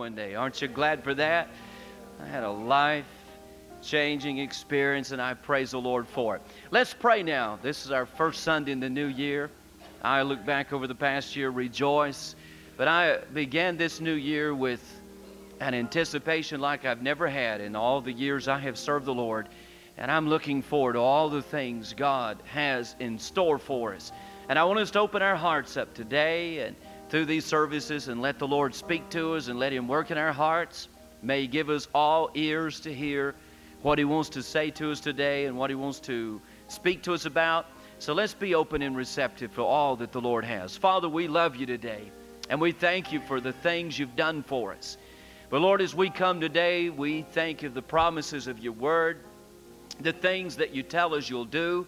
one day. Aren't you glad for that? I had a life changing experience, and I praise the Lord for it. Let's pray now. This is our first Sunday in the new year. I look back over the past year, rejoice. But I began this new year with an anticipation like I've never had in all the years I have served the Lord. And I'm looking forward to all the things God has in store for us. And I want us to open our hearts up today and through these services and let the Lord speak to us and let Him work in our hearts. May He give us all ears to hear what He wants to say to us today and what He wants to speak to us about. So let's be open and receptive for all that the Lord has. Father, we love you today, and we thank you for the things you've done for us. But Lord, as we come today, we thank you for the promises of your word the things that you tell us you'll do.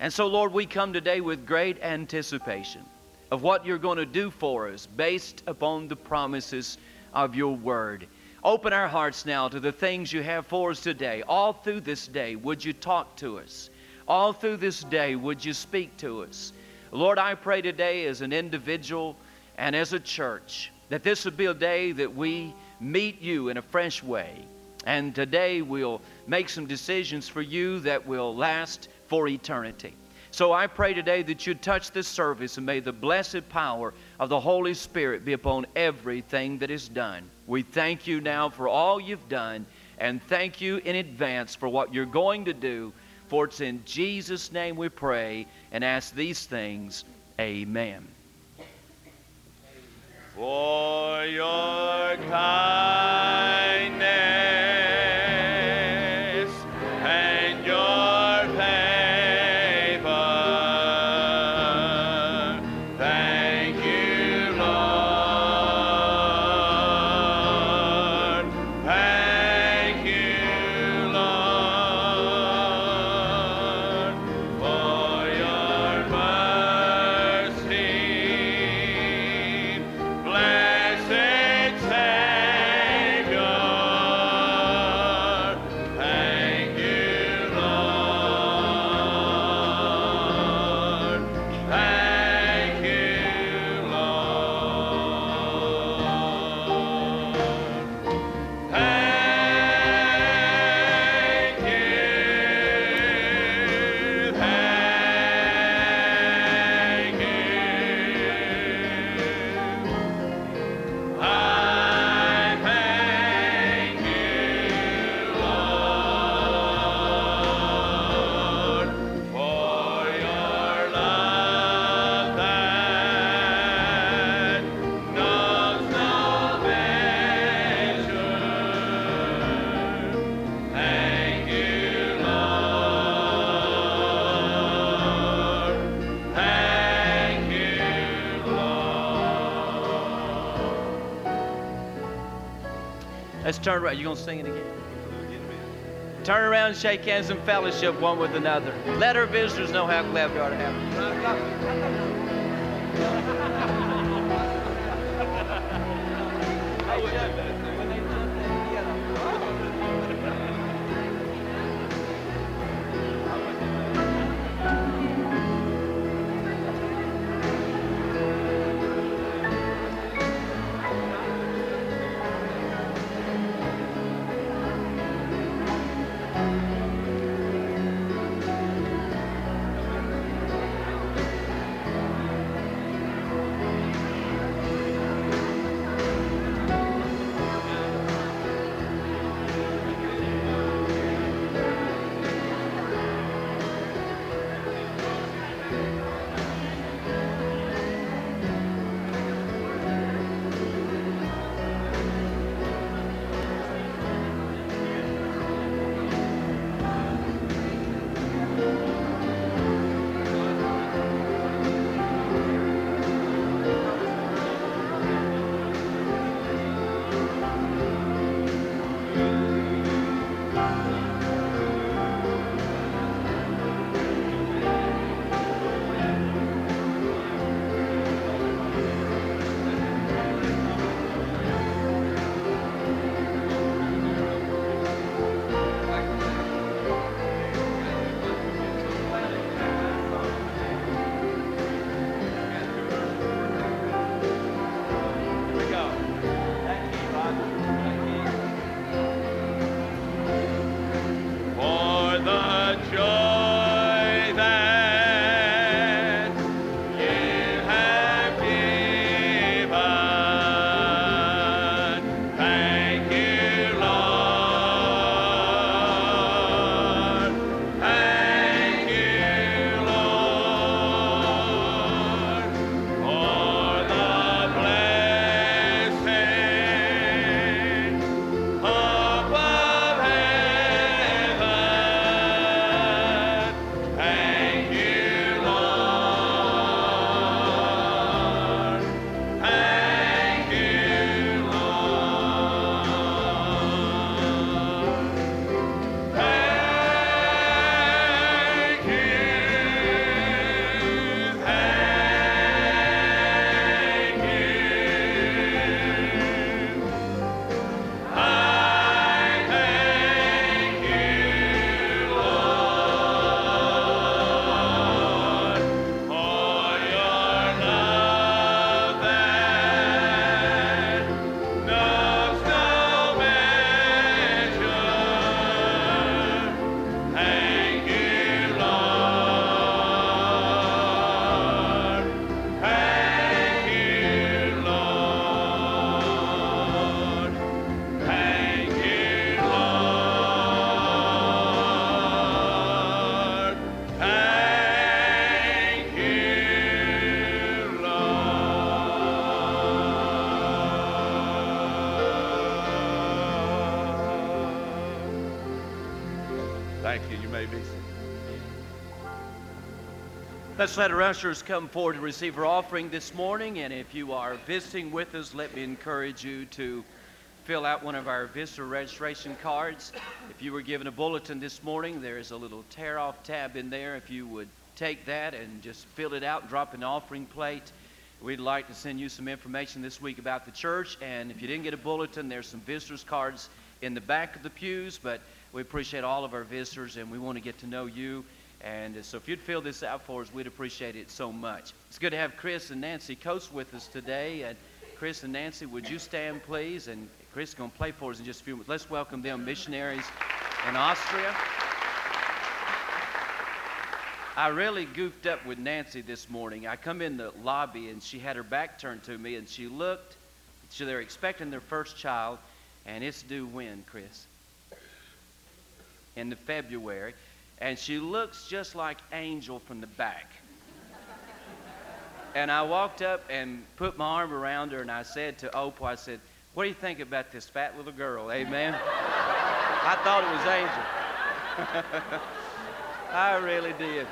And so, Lord, we come today with great anticipation of what you're going to do for us based upon the promises of your word. Open our hearts now to the things you have for us today. All through this day, would you talk to us? All through this day, would you speak to us? Lord, I pray today as an individual and as a church that this would be a day that we meet you in a fresh way. And today we'll make some decisions for you that will last for eternity. So I pray today that you touch this service and may the blessed power of the Holy Spirit be upon everything that is done. We thank you now for all you've done and thank you in advance for what you're going to do. For it's in Jesus' name we pray and ask these things. Amen. For your kindness. Turn around. You're gonna sing it again? Turn around shake hands and fellowship one with another. Let our visitors know how glad we are to have them. Let's let our ushers come forward and receive our offering this morning. And if you are visiting with us, let me encourage you to fill out one of our visitor registration cards. If you were given a bulletin this morning, there is a little tear off tab in there. If you would take that and just fill it out drop an offering plate. We'd like to send you some information this week about the church. And if you didn't get a bulletin, there's some visitors cards in the back of the pews. But we appreciate all of our visitors and we want to get to know you. And uh, so if you'd fill this out for us, we'd appreciate it so much. It's good to have Chris and Nancy Coast with us today. And Chris and Nancy, would you stand, please? And Chris is going to play for us in just a few minutes. Let's welcome them, missionaries in Austria. I really goofed up with Nancy this morning. I come in the lobby and she had her back turned to me and she looked. So they're expecting their first child, and it's due when, Chris? In the February and she looks just like Angel from the back. and I walked up and put my arm around her and I said to Opal, I said, What do you think about this fat little girl? Amen. I thought it was Angel. I really did.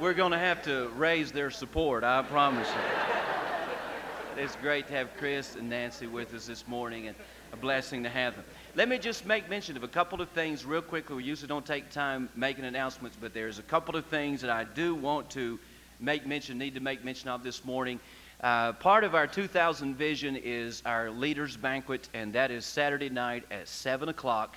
We're going to have to raise their support, I promise you. It's great to have Chris and Nancy with us this morning and a blessing to have them. Let me just make mention of a couple of things real quickly. We usually don't take time making announcements, but there's a couple of things that I do want to make mention, need to make mention of this morning. Uh, part of our 2000 vision is our leaders banquet, and that is Saturday night at 7 o'clock.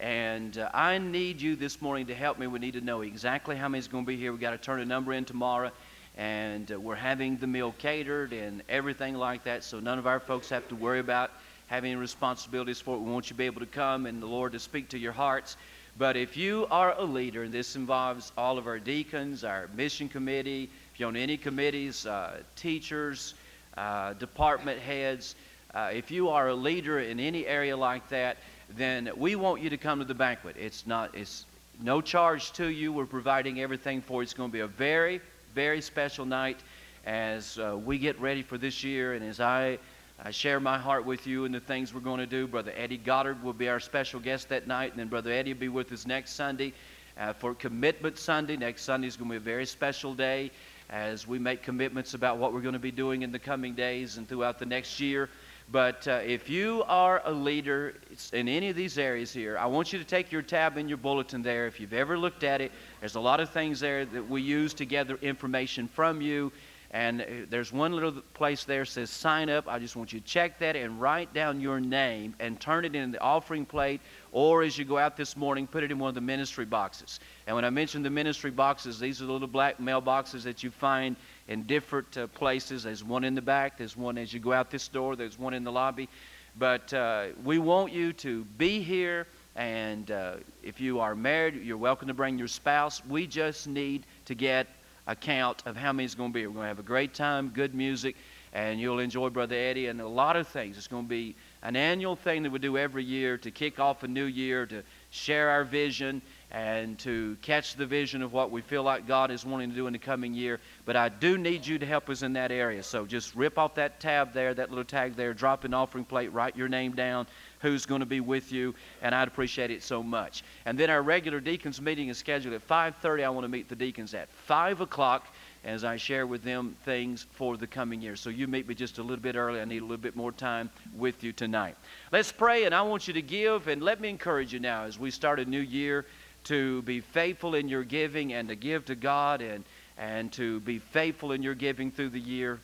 And uh, I need you this morning to help me. We need to know exactly how many is going to be here. We've got to turn a number in tomorrow. And uh, we're having the meal catered and everything like that, so none of our folks have to worry about have any responsibilities for it. We want you to be able to come and the Lord to speak to your hearts. But if you are a leader, and this involves all of our deacons, our mission committee, if you're on any committees, uh, teachers, uh, department heads, uh, if you are a leader in any area like that, then we want you to come to the banquet. It's not, it's no charge to you. We're providing everything for you. It's going to be a very, very special night as uh, we get ready for this year and as I I share my heart with you and the things we're going to do. Brother Eddie Goddard will be our special guest that night, and then Brother Eddie will be with us next Sunday uh, for Commitment Sunday. Next Sunday is going to be a very special day as we make commitments about what we're going to be doing in the coming days and throughout the next year. But uh, if you are a leader in any of these areas here, I want you to take your tab in your bulletin there. If you've ever looked at it, there's a lot of things there that we use to gather information from you and uh, there's one little place there says sign up. I just want you to check that and write down your name and turn it in the offering plate. Or as you go out this morning, put it in one of the ministry boxes. And when I mention the ministry boxes, these are the little black mailboxes that you find in different uh, places. There's one in the back, there's one as you go out this door, there's one in the lobby. But uh, we want you to be here. And uh, if you are married, you're welcome to bring your spouse. We just need to get account of how many going to be. We're going to have a great time, good music, and you'll enjoy Brother Eddie and a lot of things. It's going to be an annual thing that we do every year to kick off a new year, to share our vision, and to catch the vision of what we feel like God is wanting to do in the coming year. But I do need you to help us in that area. So just rip off that tab there, that little tag there, drop an offering plate, write your name down, who's going to be with you, and I'd appreciate it so much. And then our regular deacons meeting is scheduled at 5:30. I want to meet the deacons at 5 o'clock as I share with them things for the coming year. So you meet me just a little bit early. I need a little bit more time with you tonight. Let's pray, and I want you to give, and let me encourage you now as we start a new year to be faithful in your giving and to give to God and and to be faithful in your giving through the year.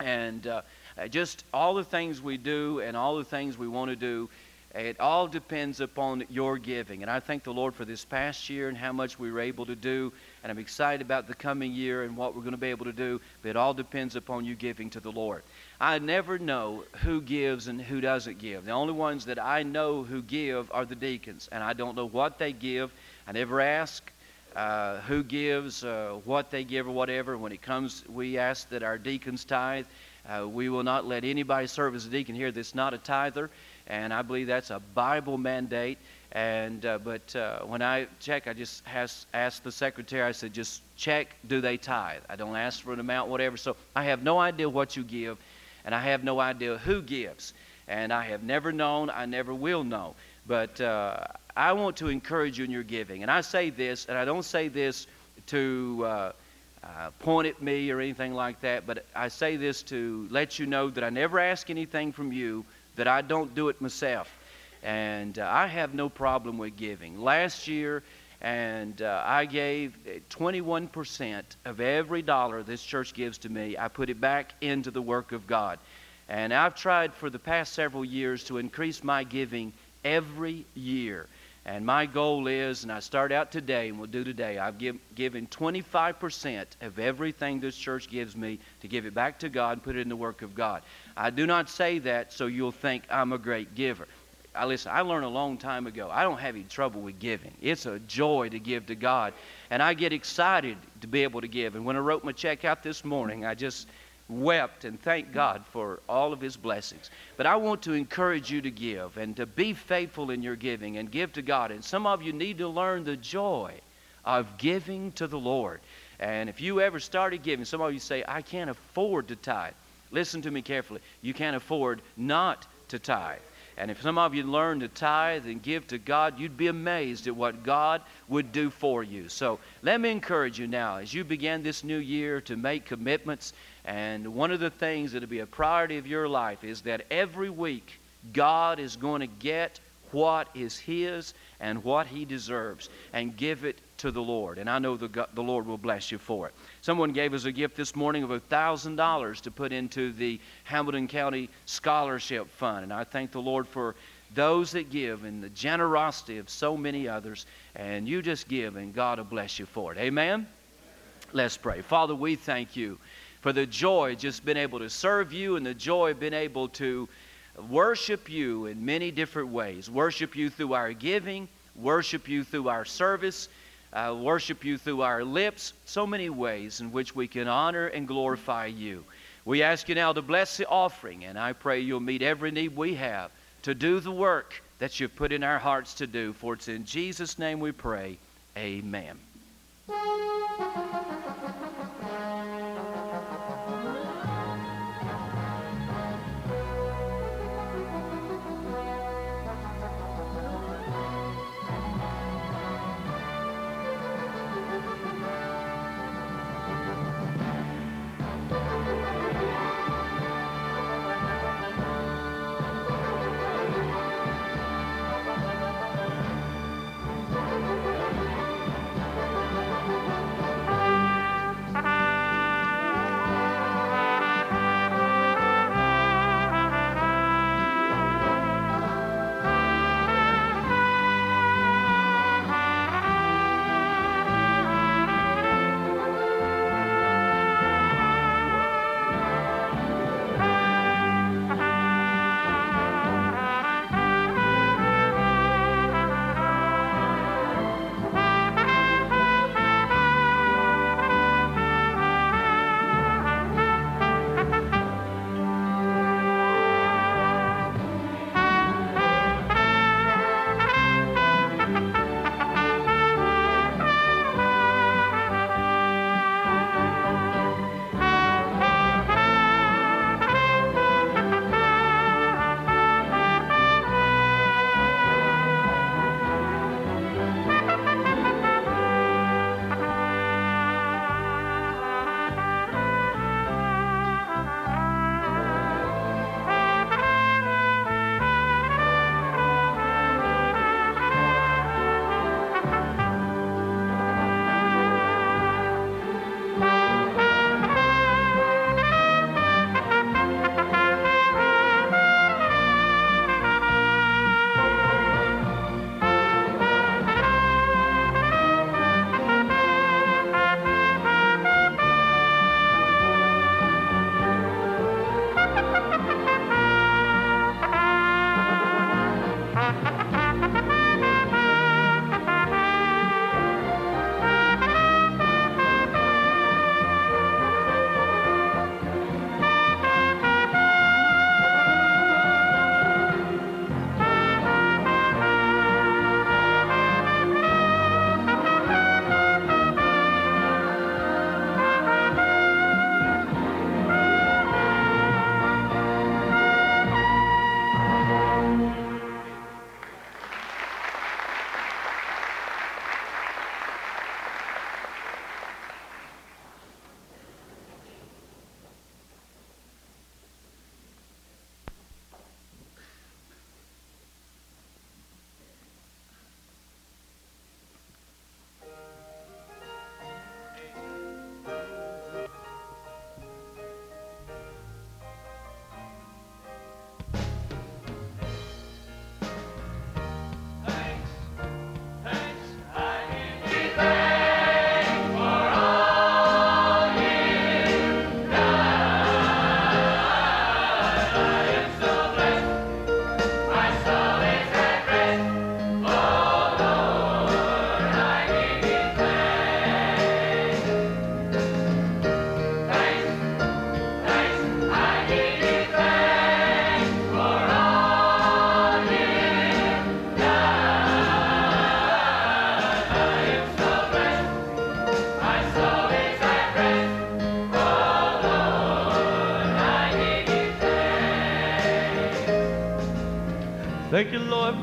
And uh, uh, just all the things we do and all the things we want to do, it all depends upon your giving. And I thank the Lord for this past year and how much we were able to do. And I'm excited about the coming year and what we're going to be able to do. But it all depends upon you giving to the Lord. I never know who gives and who doesn't give. The only ones that I know who give are the deacons. And I don't know what they give. I never ask. Uh, who gives, uh, what they give, or whatever. When it comes, we ask that our deacons tithe. Uh, we will not let anybody serve as a deacon here that's not a tither, and I believe that's a Bible mandate. And uh, but uh, when I check, I just ask, ask the secretary. I said, just check, do they tithe? I don't ask for an amount, whatever. So I have no idea what you give, and I have no idea who gives, and I have never known. I never will know. But uh, I want to encourage you in your giving. And I say this, and I don't say this to uh, uh, point at me or anything like that, but I say this to let you know that I never ask anything from you that I don't do it myself. And uh, I have no problem with giving. Last year, and uh, I gave 21% of every dollar this church gives to me, I put it back into the work of God. And I've tried for the past several years to increase my giving every year. And my goal is, and I start out today, and we'll do today, I've give, given 25% of everything this church gives me to give it back to God and put it in the work of God. I do not say that so you'll think I'm a great giver. I listen, I learned a long time ago. I don't have any trouble with giving. It's a joy to give to God. And I get excited to be able to give. And when I wrote my check out this morning, I just wept and thanked God for all of his blessings. But I want to encourage you to give and to be faithful in your giving and give to God. And some of you need to learn the joy of giving to the Lord. And if you ever started giving, some of you say, I can't afford to tithe. Listen to me carefully. You can't afford not to tithe. And if some of you learn to tithe and give to God, you'd be amazed at what God would do for you. So let me encourage you now as you begin this new year to make commitments. And one of the things that'll be a priority of your life is that every week God is going to get what is His and what He deserves and give it to the Lord. And I know the, the Lord will bless you for it. Someone gave us a gift this morning of $1,000 to put into the Hamilton County Scholarship Fund. And I thank the Lord for those that give and the generosity of so many others. And you just give, and God will bless you for it. Amen? Let's pray. Father, we thank you for the joy just being able to serve you and the joy of being able to worship you in many different ways. Worship you through our giving, worship you through our service uh, worship you through our lips, so many ways in which we can honor and glorify you. We ask you now to bless the offering, and I pray you'll meet every need we have to do the work that you've put in our hearts to do. For it's in Jesus' name we pray. Amen.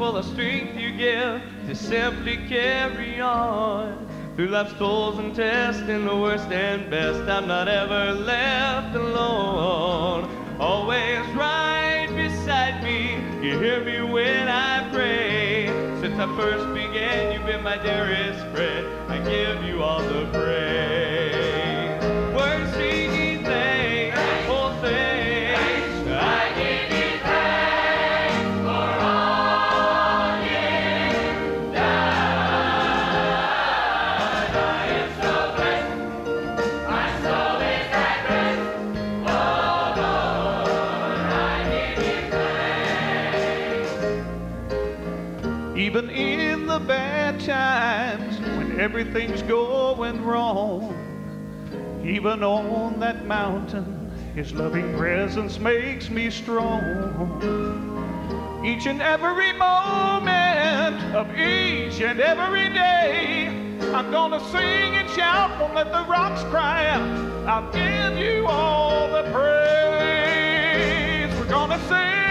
For the strength you give to simply carry on. Through life's tolls and tests, in the worst and best, I'm not ever left alone. Always right beside me, you hear me when I pray. Since I first began, you've been my dearest friend. I give you everything's going wrong, even on that mountain, His loving presence makes me strong. Each and every moment of each and every day, I'm gonna sing and shout, won't let the rocks cry out. I'll give you all the praise. We're gonna sing,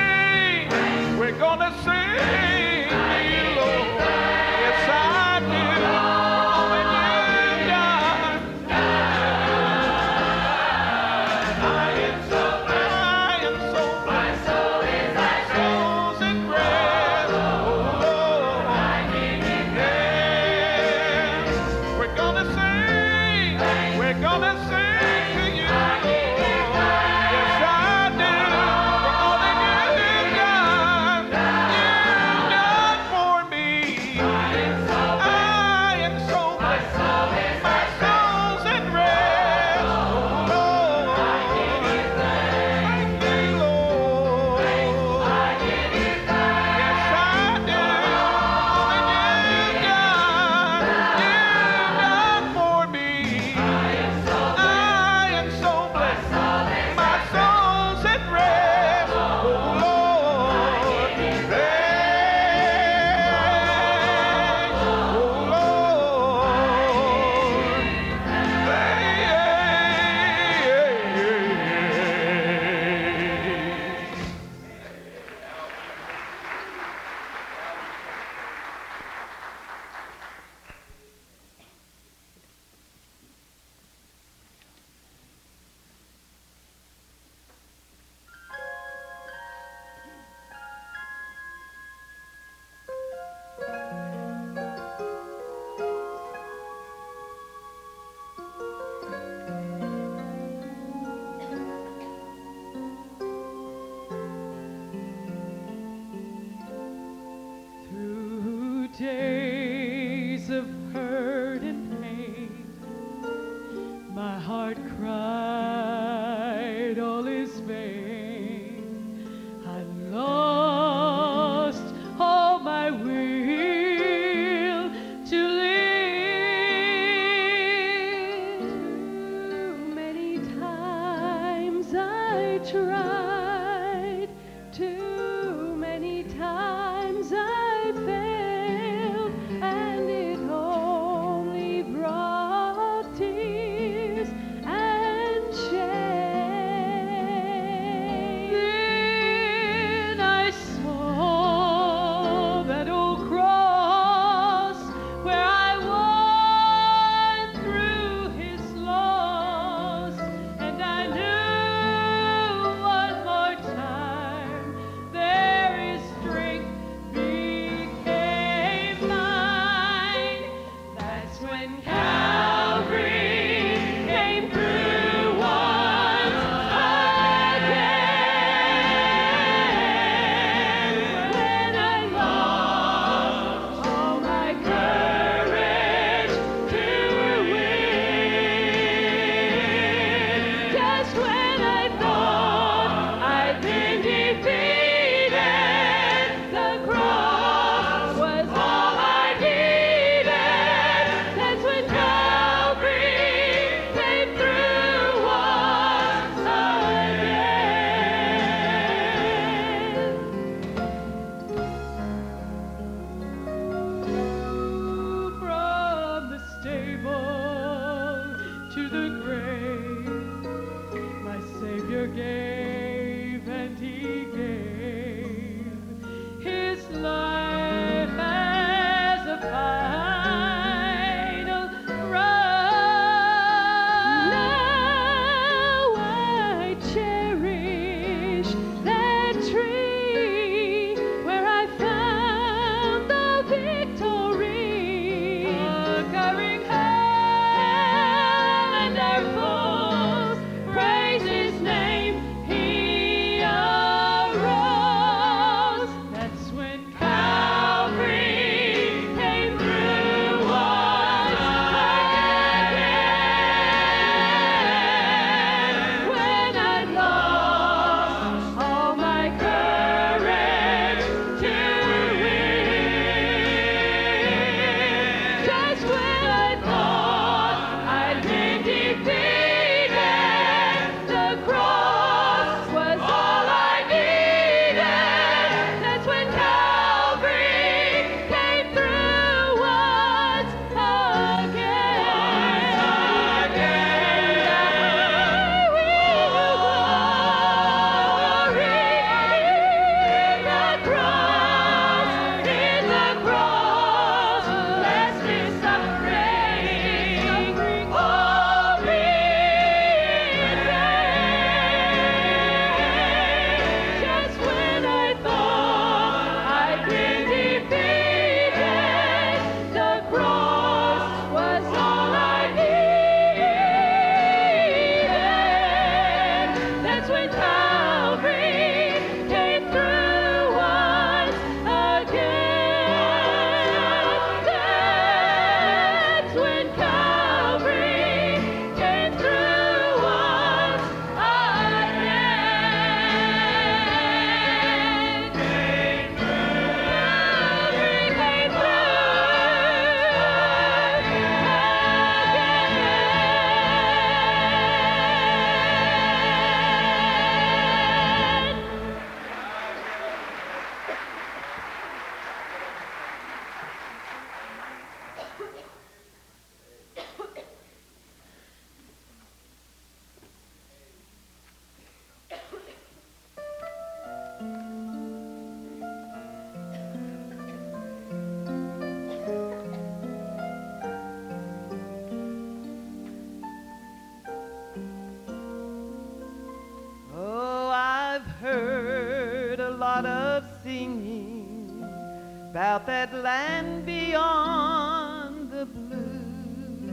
about that land beyond the blue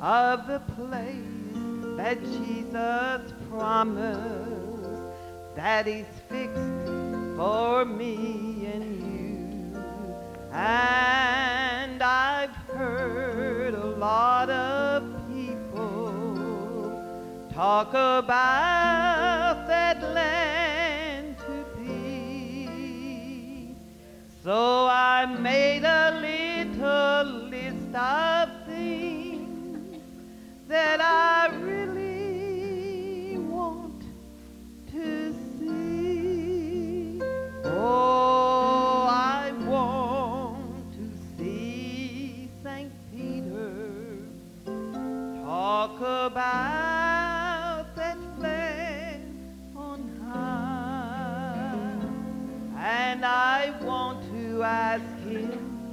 of the place that Jesus promised that He's fixed for me and you. And I've heard a lot of people talk about So I made a little list of things that I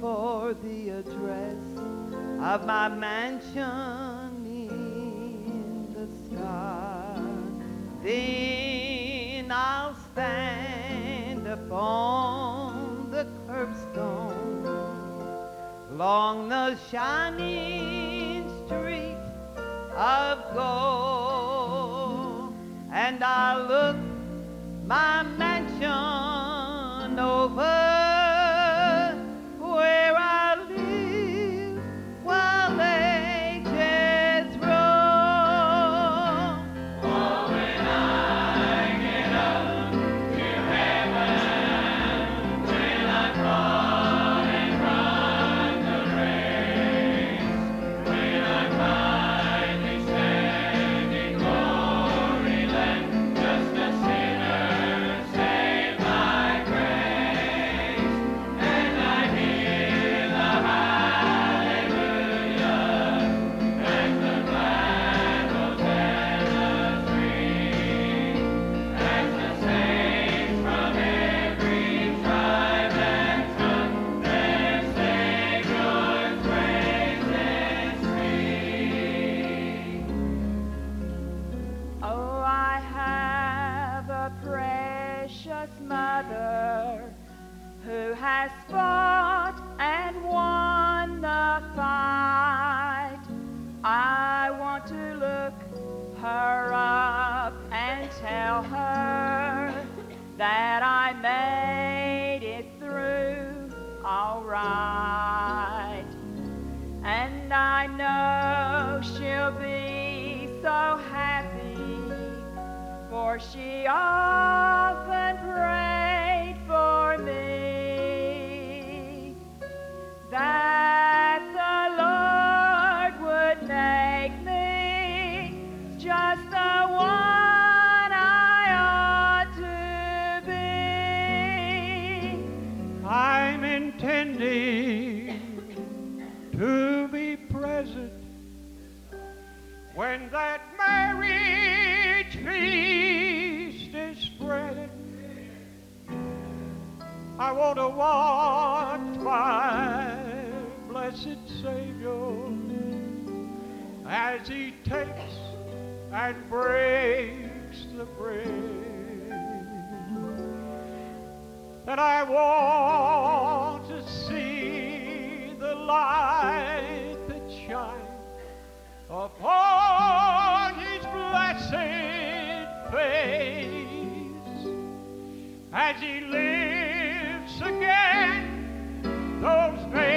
for the address of my mansion in the sky. Then I'll stand upon the curbstone along the shining street of gold, and I'll look my mansion over for she often prayed To watch my blessed Savior as he takes and breaks the bread that I want to see the light that shines upon his blessed face as he lives those nail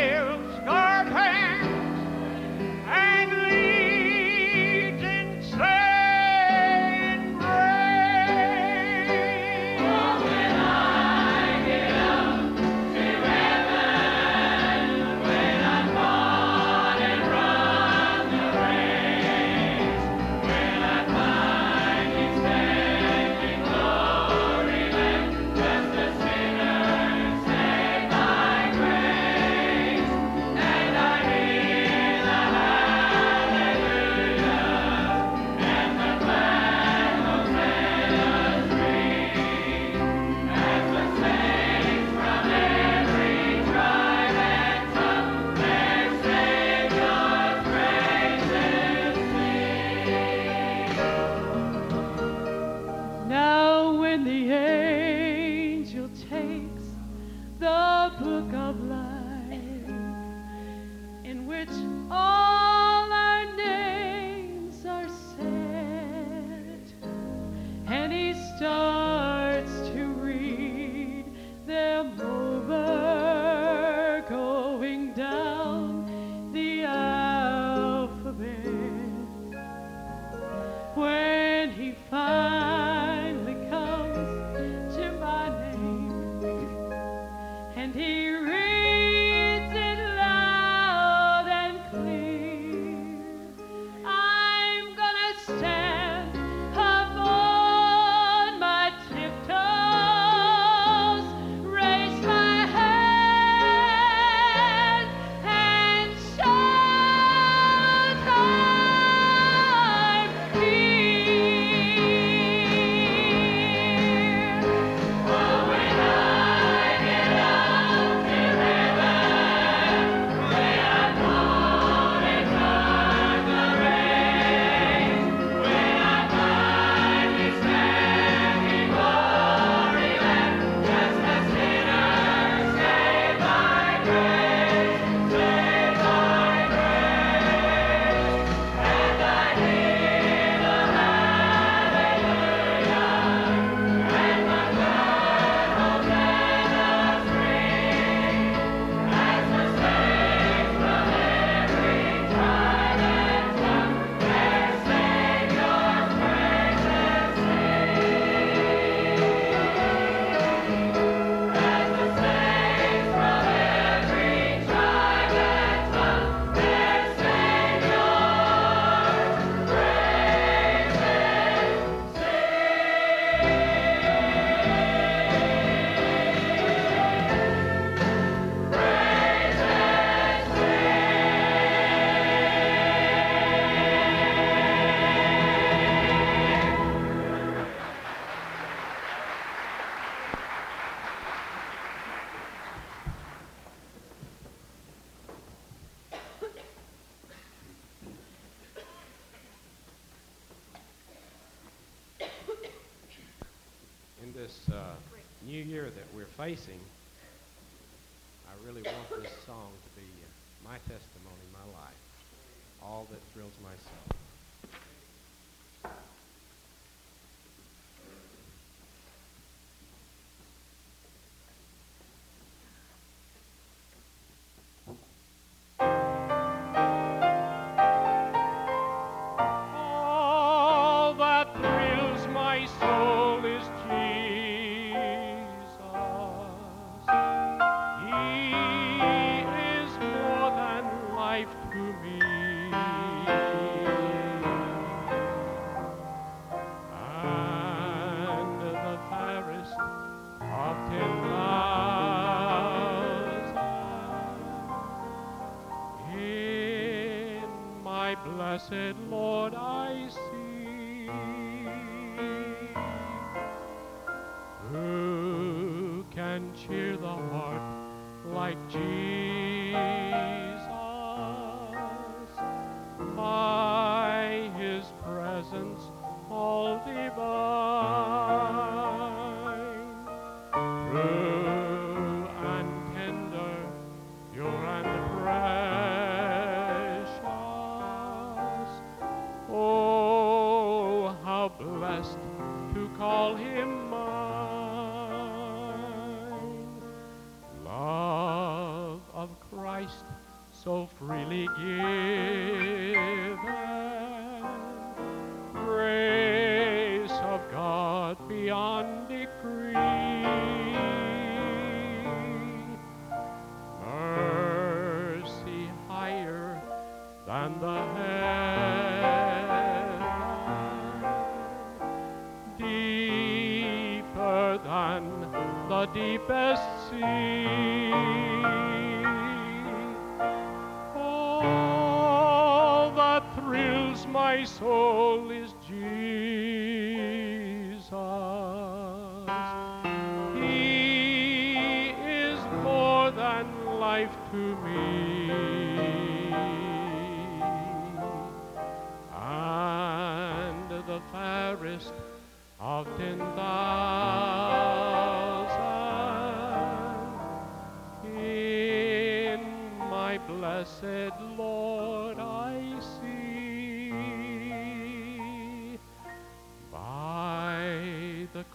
facing,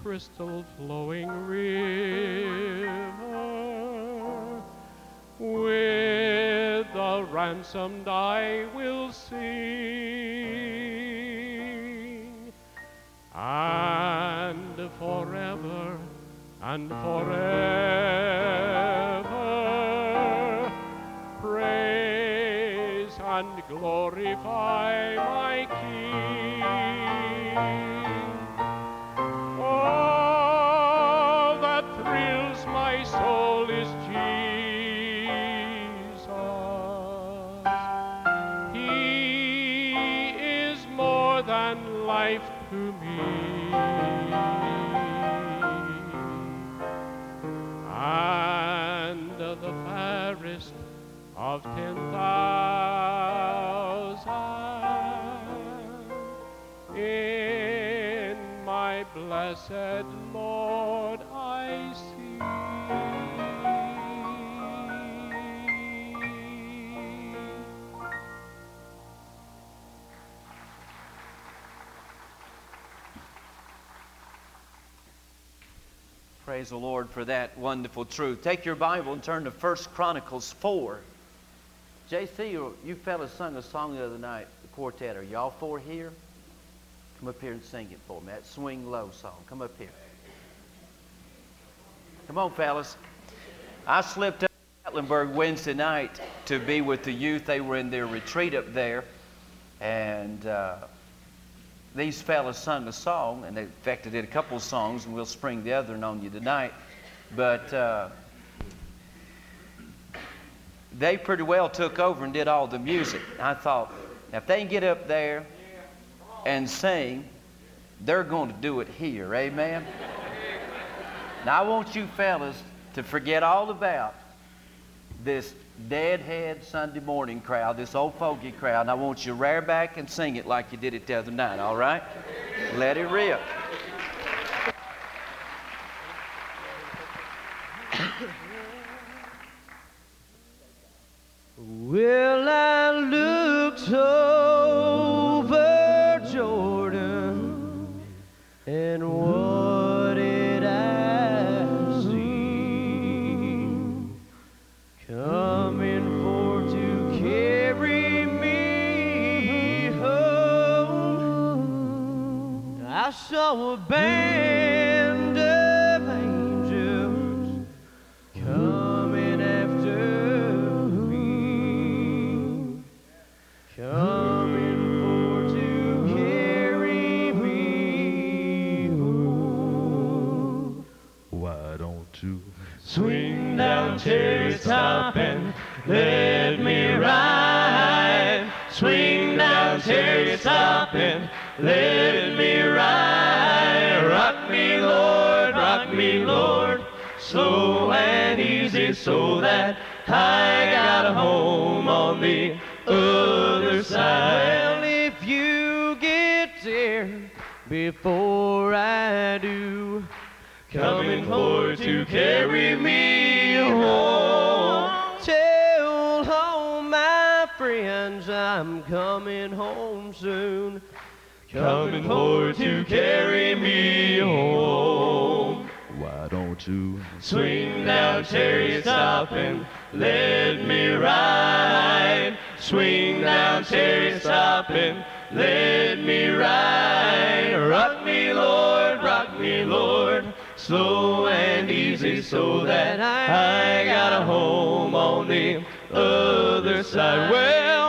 crystal flowing river. With the ransomed I will sing. And forever and forever blessed Lord I see. Praise the Lord for that wonderful truth. Take your Bible and turn to 1 Chronicles 4. JC, you- you fellas sung a song the other night, the quartet. Are y'all four here? Come up here and sing it for me. That swing low song. Come up here. Come on, fellas. I slipped up to Gatlinburg Wednesday night to be with the youth. They were in their retreat up there. And uh, these fellas sung a song, and they, in fact, they did a couple of songs, and we'll spring the other one on you tonight. But uh, they pretty well took over and did all the music. I thought, if they can get up there and sing, they're going to do it here. Amen? now, I want you fellas to forget all about this deadhead Sunday morning crowd, this old fogey crowd, and I want you to rear back and sing it like you did it the other night, all right? Let it rip. Well, I looked over and what did I see? Coming for to carry me home. I saw a band top and let me ride. Swing down tear Cherry's top and let me ride. Rock me, Lord, rock me, Lord, slow and easy so that I got a home on the other side. Well, if you get there before I do, coming for to carry me home. I'm coming home soon. Coming for to carry me home. Why don't you Swing down Cherry Stop and let me ride. Swing down Cherry Stop and let me ride. Rock me, Lord, rock me, Lord, slow and easy so that I got a home on the other side. Well,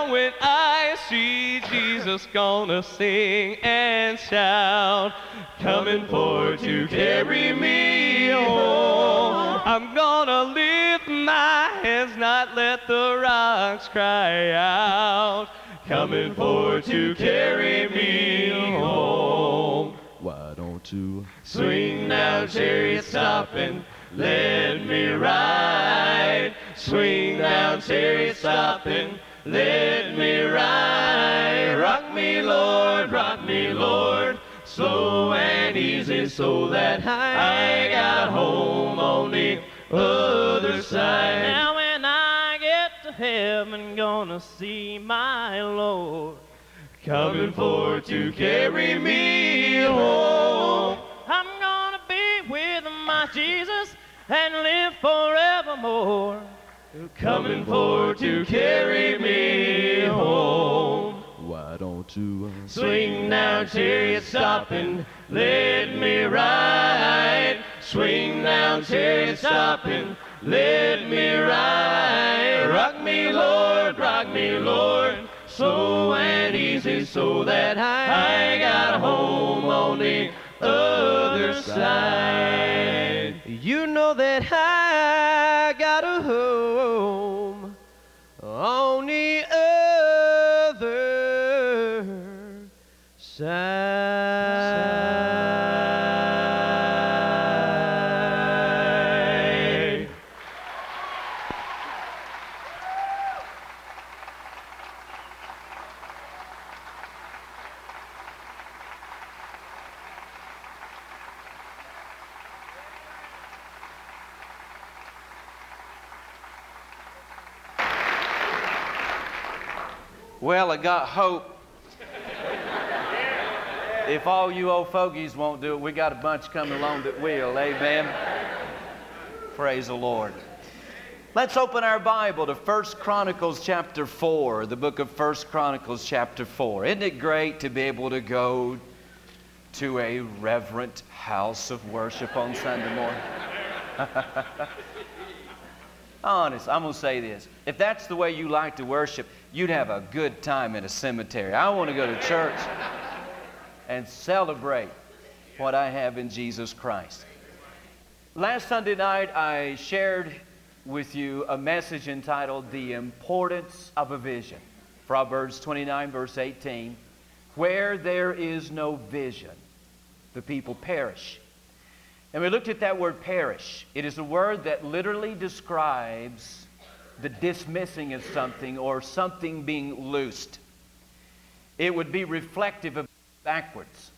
see Jesus, gonna sing and shout, coming for to carry me home. I'm gonna lift my hands, not let the rocks cry out, coming for to carry me home. Why don't you Swing now, chariot, stop and let me ride. Swing down, chariot, stop and let me ride. Rock me, Lord, rock me, Lord, slow and easy so that I got home on the other side. Now when I get to heaven. gonna see my Lord. Coming for to carry me home. I'm gonna be with my Jesus and live forevermore. Coming for to carry me home. Why don't you uh, Swing now, chariot, stop and let me ride. Swing now, chariot, stop and let me ride. Rock me, Lord, rock me, Lord, slow and easy so that I got home on the other side. You know that I Well, I got hope. if all you old fogies won't do it, we got a bunch coming along that will. Amen. Praise the Lord. Let's open our Bible to 1 Chronicles chapter 4, the book of 1 Chronicles chapter 4. Isn't it great to be able to go to a reverent house of worship on Sunday morning? Honest, I'm going to say this. If that's the way you like to worship, you'd have a good time in a cemetery. I want to go to church and celebrate what I have in Jesus Christ. Last Sunday night, I shared with you a message entitled The Importance of a Vision. Proverbs 29, verse 18. Where there is no vision, the people perish. And we looked at that word perish. It is a word that literally describes the dismissing of something or something being loosed. It would be reflective of backwards.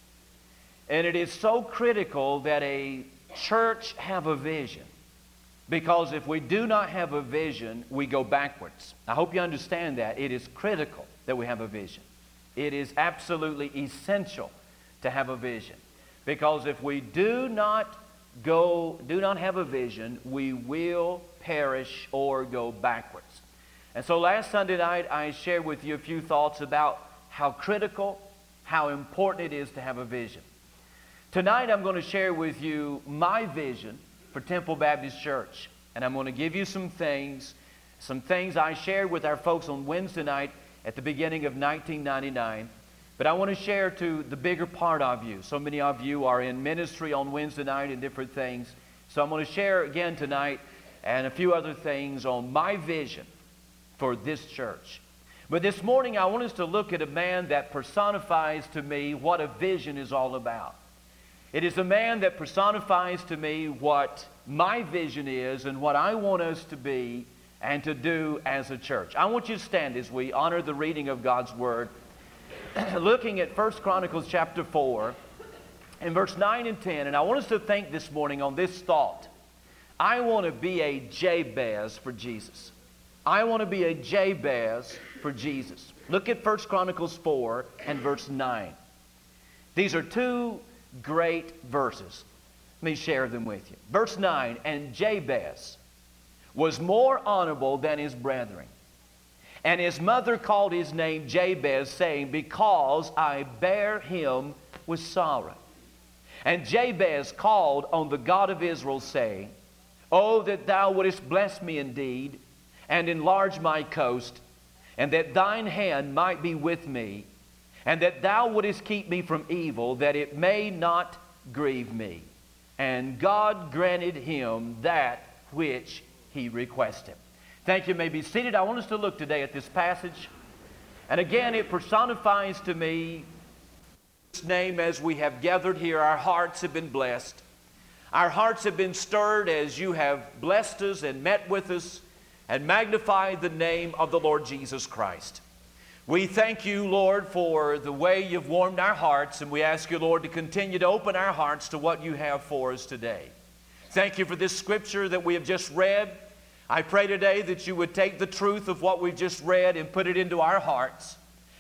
And it is so critical that a church have a vision. Because if we do not have a vision, we go backwards. I hope you understand that. It is critical that we have a vision. It is absolutely essential to have a vision. Because if we do not go, do not have a vision, we will perish or go backwards. And so last Sunday night, I shared with you a few thoughts about how critical, how important it is to have a vision. Tonight, I'm going to share with you my vision for Temple Baptist Church. And I'm going to give you some things, some things I shared with our folks on Wednesday night at the beginning of 1999. But I want to share to the bigger part of you. So many of you are in ministry on Wednesday night and different things. So I'm going to share again tonight and a few other things on my vision for this church. But this morning, I want us to look at a man that personifies to me what a vision is all about. It is a man that personifies to me what my vision is and what I want us to be and to do as a church. I want you to stand as we honor the reading of God's Word. Looking at 1 Chronicles chapter 4 and verse 9 and 10, and I want us to think this morning on this thought. I want to be a Jabez for Jesus. I want to be a Jabez for Jesus. Look at 1 Chronicles 4 and verse 9. These are two great verses. Let me share them with you. Verse 9 And Jabez was more honorable than his brethren. And his mother called his name Jabez, saying, Because I bear him with sorrow. And Jabez called on the God of Israel, saying, Oh, that thou wouldest bless me indeed, and enlarge my coast, and that thine hand might be with me, and that thou wouldest keep me from evil, that it may not grieve me. And God granted him that which he requested. Thank you. you may be seated. I want us to look today at this passage. And again, it personifies to me this name as we have gathered here. Our hearts have been blessed. Our hearts have been stirred as you have blessed us and met with us and magnified the name of the Lord Jesus Christ. We thank you, Lord, for the way you've warmed our hearts, and we ask you, Lord, to continue to open our hearts to what you have for us today. Thank you for this scripture that we have just read. I pray today that you would take the truth of what we've just read and put it into our hearts.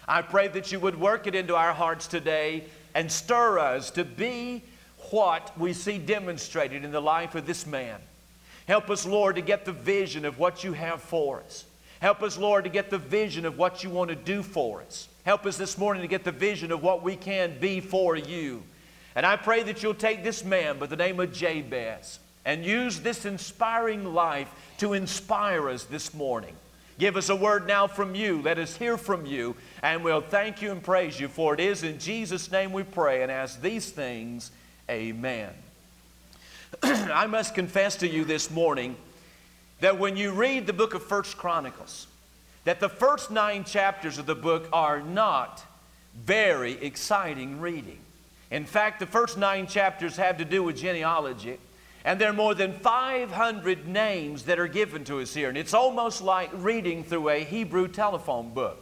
I pray that you would work it into our hearts today and stir us to be what we see demonstrated in the life of this man. Help us, Lord, to get the vision of what you have for us. Help us, Lord, to get the vision of what you want to do for us. Help us this morning to get the vision of what we can be for you. And I pray that you'll take this man by the name of Jabez and use this inspiring life to inspire us this morning. Give us a word now from you. Let us hear from you, and we'll thank you and praise you. For it is in Jesus' name we pray and ask these things. Amen. I must confess to you this morning that when you read the book of First Chronicles, that the first nine chapters of the book are not very exciting reading. In fact, the first nine chapters have to do with genealogy, and there are more than 500 names that are given to us here. And it's almost like reading through a Hebrew telephone book.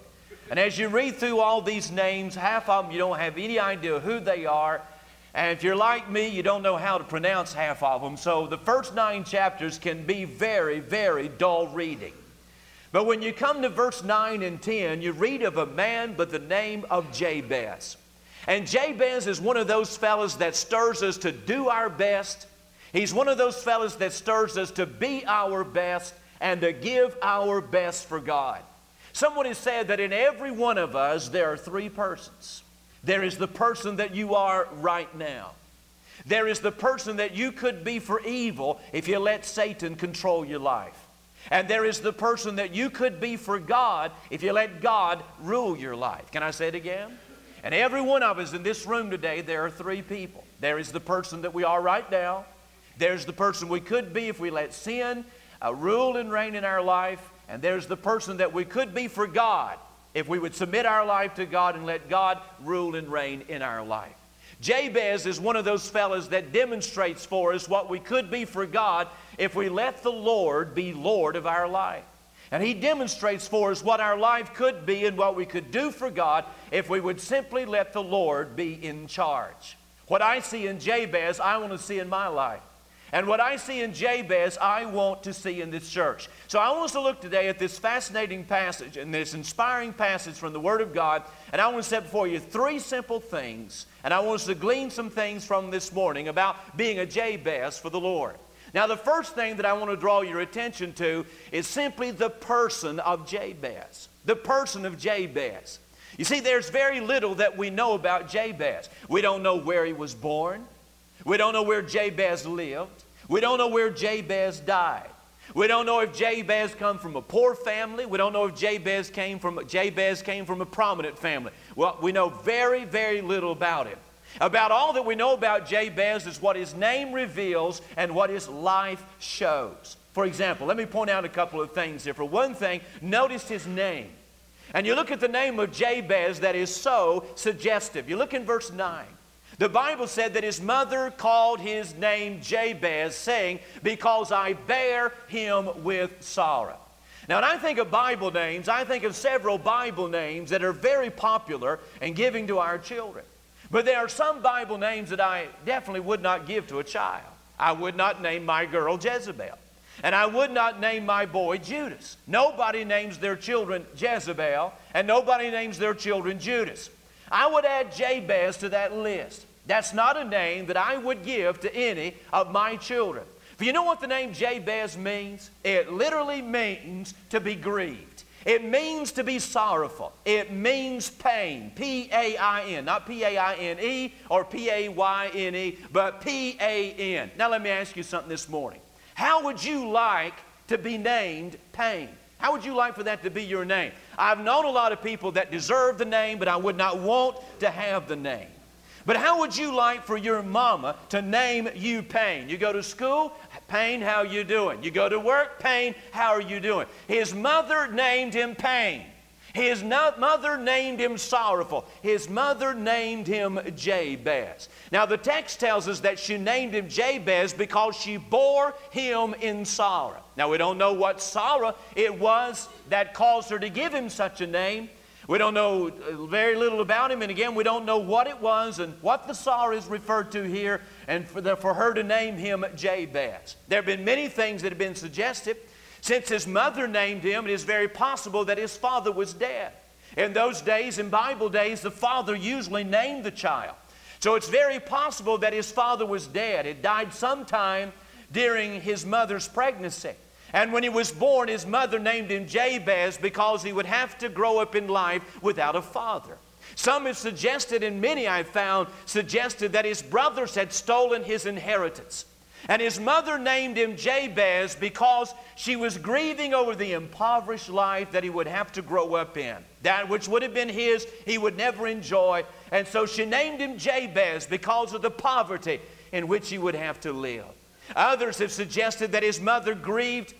And as you read through all these names, half of them you don't have any idea who they are. And if you're like me, you don't know how to pronounce half of them. So the first nine chapters can be very, very dull reading. But when you come to verse 9 and 10, you read of a man by the name of Jabez. And Jabez is one of those fellows that stirs us to do our best. He's one of those fellows that stirs us to be our best and to give our best for God. Someone has said that in every one of us there are three persons. There is the person that you are right now. There is the person that you could be for evil if you let Satan control your life. And there is the person that you could be for God if you let God rule your life. Can I say it again? And every one of us in this room today, there are three people. There is the person that we are right now. There's the person we could be if we let sin uh, rule and reign in our life. And there's the person that we could be for God if we would submit our life to God and let God rule and reign in our life. Jabez is one of those fellows that demonstrates for us what we could be for God if we let the Lord be Lord of our life. And he demonstrates for us what our life could be and what we could do for God if we would simply let the Lord be in charge. What I see in Jabez, I want to see in my life. And what I see in Jabez, I want to see in this church. So I want us to look today at this fascinating passage and this inspiring passage from the Word of God. And I want to set before you three simple things. And I want us to glean some things from this morning about being a Jabez for the Lord. Now, the first thing that I want to draw your attention to is simply the person of Jabez. The person of Jabez. You see, there's very little that we know about Jabez. We don't know where he was born. We don't know where Jabez lived. We don't know where Jabez died. We don't know if Jabez come from a poor family. We don't know if Jabez came from Jabez came from a prominent family. Well, we know very, very little about him. About all that we know about Jabez is what his name reveals and what his life shows. For example, let me point out a couple of things here. For one thing, notice his name. And you look at the name of Jabez that is so suggestive. You look in verse 9. The Bible said that his mother called his name Jabez, saying, Because I bear him with sorrow. Now, when I think of Bible names, I think of several Bible names that are very popular and giving to our children. But there are some Bible names that I definitely would not give to a child. I would not name my girl Jezebel. And I would not name my boy Judas. Nobody names their children Jezebel, and nobody names their children Judas. I would add Jabez to that list. That's not a name that I would give to any of my children. For you know what the name Jabez means? It literally means to be grieved. It means to be sorrowful. It means pain. P A I N. Not P A I N E or P A Y N E, but P A N. Now let me ask you something this morning. How would you like to be named Pain? How would you like for that to be your name? I've known a lot of people that deserve the name, but I would not want to have the name. But how would you like for your mama to name you Pain? You go to school, Pain, how are you doing? You go to work, Pain, how are you doing? His mother named him Pain. His mother named him Sorrowful. His mother named him Jabez. Now, the text tells us that she named him Jabez because she bore him in sorrow. Now, we don't know what sorrow it was that caused her to give him such a name, we don't know uh, very little about him, and again, we don't know what it was and what the sorrow is referred to here, and for, the, for her to name him Jabez. There have been many things that have been suggested. Since his mother named him, it is very possible that his father was dead. In those days, in Bible days, the father usually named the child. So it's very possible that his father was dead. It died sometime during his mother's pregnancy. And when he was born, his mother named him Jabez because he would have to grow up in life without a father. Some have suggested, and many I've found suggested, that his brothers had stolen his inheritance. And his mother named him Jabez because she was grieving over the impoverished life that he would have to grow up in. That which would have been his, he would never enjoy. And so she named him Jabez because of the poverty in which he would have to live. Others have suggested that his mother grieved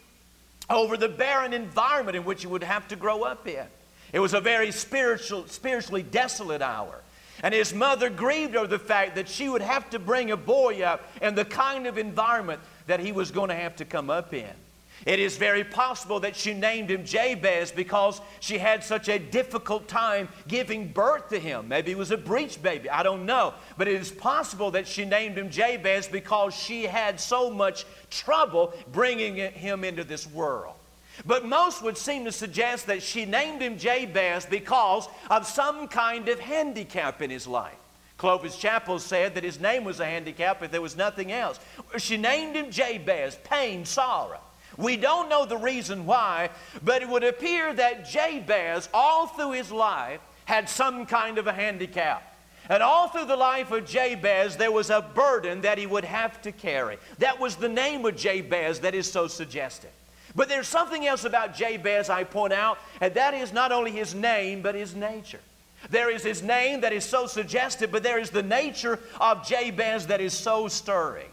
over the barren environment in which he would have to grow up in. It was a very spiritual, spiritually desolate hour. And his mother grieved over the fact that she would have to bring a boy up in the kind of environment that he was going to have to come up in. It is very possible that she named him Jabez because she had such a difficult time giving birth to him. Maybe he was a breech baby, I don't know. But it is possible that she named him Jabez because she had so much trouble bringing him into this world. But most would seem to suggest that she named him Jabez because of some kind of handicap in his life. Clovis Chappell said that his name was a handicap if there was nothing else. She named him Jabez, pain, sorrow. We don't know the reason why, but it would appear that Jabez, all through his life, had some kind of a handicap. And all through the life of Jabez, there was a burden that he would have to carry. That was the name of Jabez that is so suggestive. But there's something else about Jabez I point out, and that is not only his name, but his nature. There is his name that is so suggestive, but there is the nature of Jabez that is so stirring.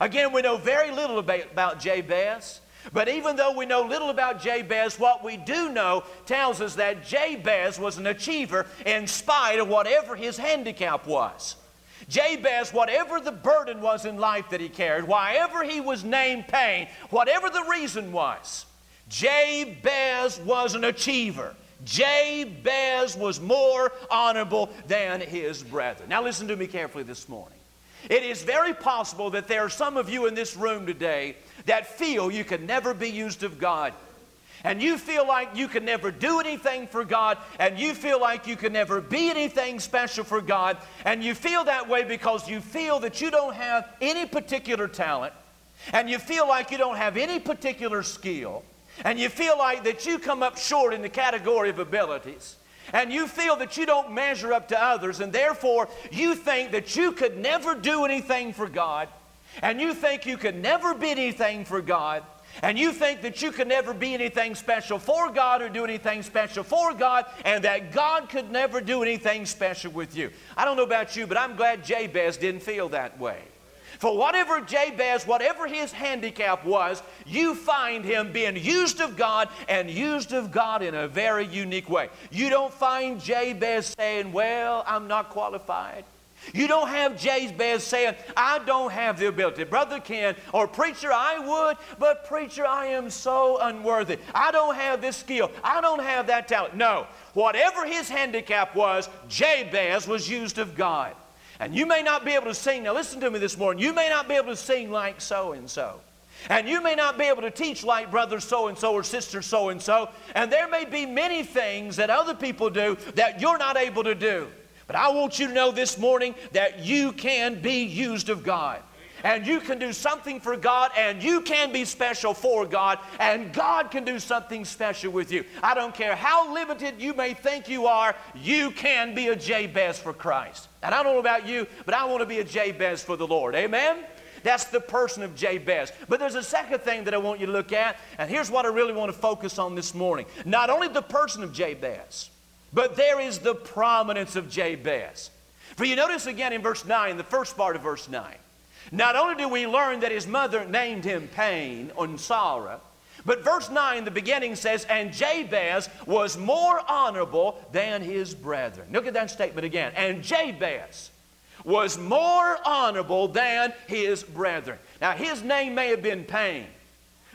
Again, we know very little about, Jabez. But even though we know little about Jabez, what we do know tells us that Jabez was an achiever in spite of whatever his handicap was. Jabez, whatever the burden was in life that he carried, wherever he was named pain, whatever the reason was, Jabez was an achiever. Jabez was more honorable than his brethren. Now, listen to me carefully this morning. It is very possible that there are some of you in this room today that feel you can never be used of God. And you feel like you can never do anything for God, and you feel like you can never be anything special for God, and you feel that way because you feel that you don't have any particular talent, and you feel like you don't have any particular skill, and you feel like that you come up short in the category of abilities, and you feel that you don't measure up to others, and therefore you think that you could never do anything for God, and you think you could never be anything for God, and you think that you could never be anything special for God or do anything special for God, and that God could never do anything special with you. I don't know about you, but I'm glad Jabez didn't feel that way. For whatever Jabez, whatever his handicap was, you find him being used of God and used of God in a very unique way. You don't find Jabez saying, Well, I'm not qualified. You don't have Jabez saying, I don't have the ability. Brother Ken or preacher, I would, but preacher, I am so unworthy. I don't have this skill. I don't have that talent. No. Whatever his handicap was, Jabez was used of God. And you may not be able to sing. Now, listen to me this morning. You may not be able to sing like so and so. And you may not be able to teach like brother so and so or sister so and so. And there may be many things that other people do that you're not able to do. But I want you to know this morning that you can be used of God. And you can do something for God, and you can be special for God, and God can do something special with you. I don't care how limited you may think you are, you can be a Jabez for Christ. And I don't know about you, but I want to be a Jabez for the Lord. Amen? That's the person of Jabez. But there's a second thing that I want you to look at, and here's what I really want to focus on this morning. Not only the person of Jabez, but there is the prominence of Jabez. For you notice again in verse 9, the first part of verse 9. Not only do we learn that his mother named him pain and sorrow, but verse 9, the beginning says, And Jabez was more honorable than his brethren. Look at that statement again. And Jabez was more honorable than his brethren. Now, his name may have been Pain,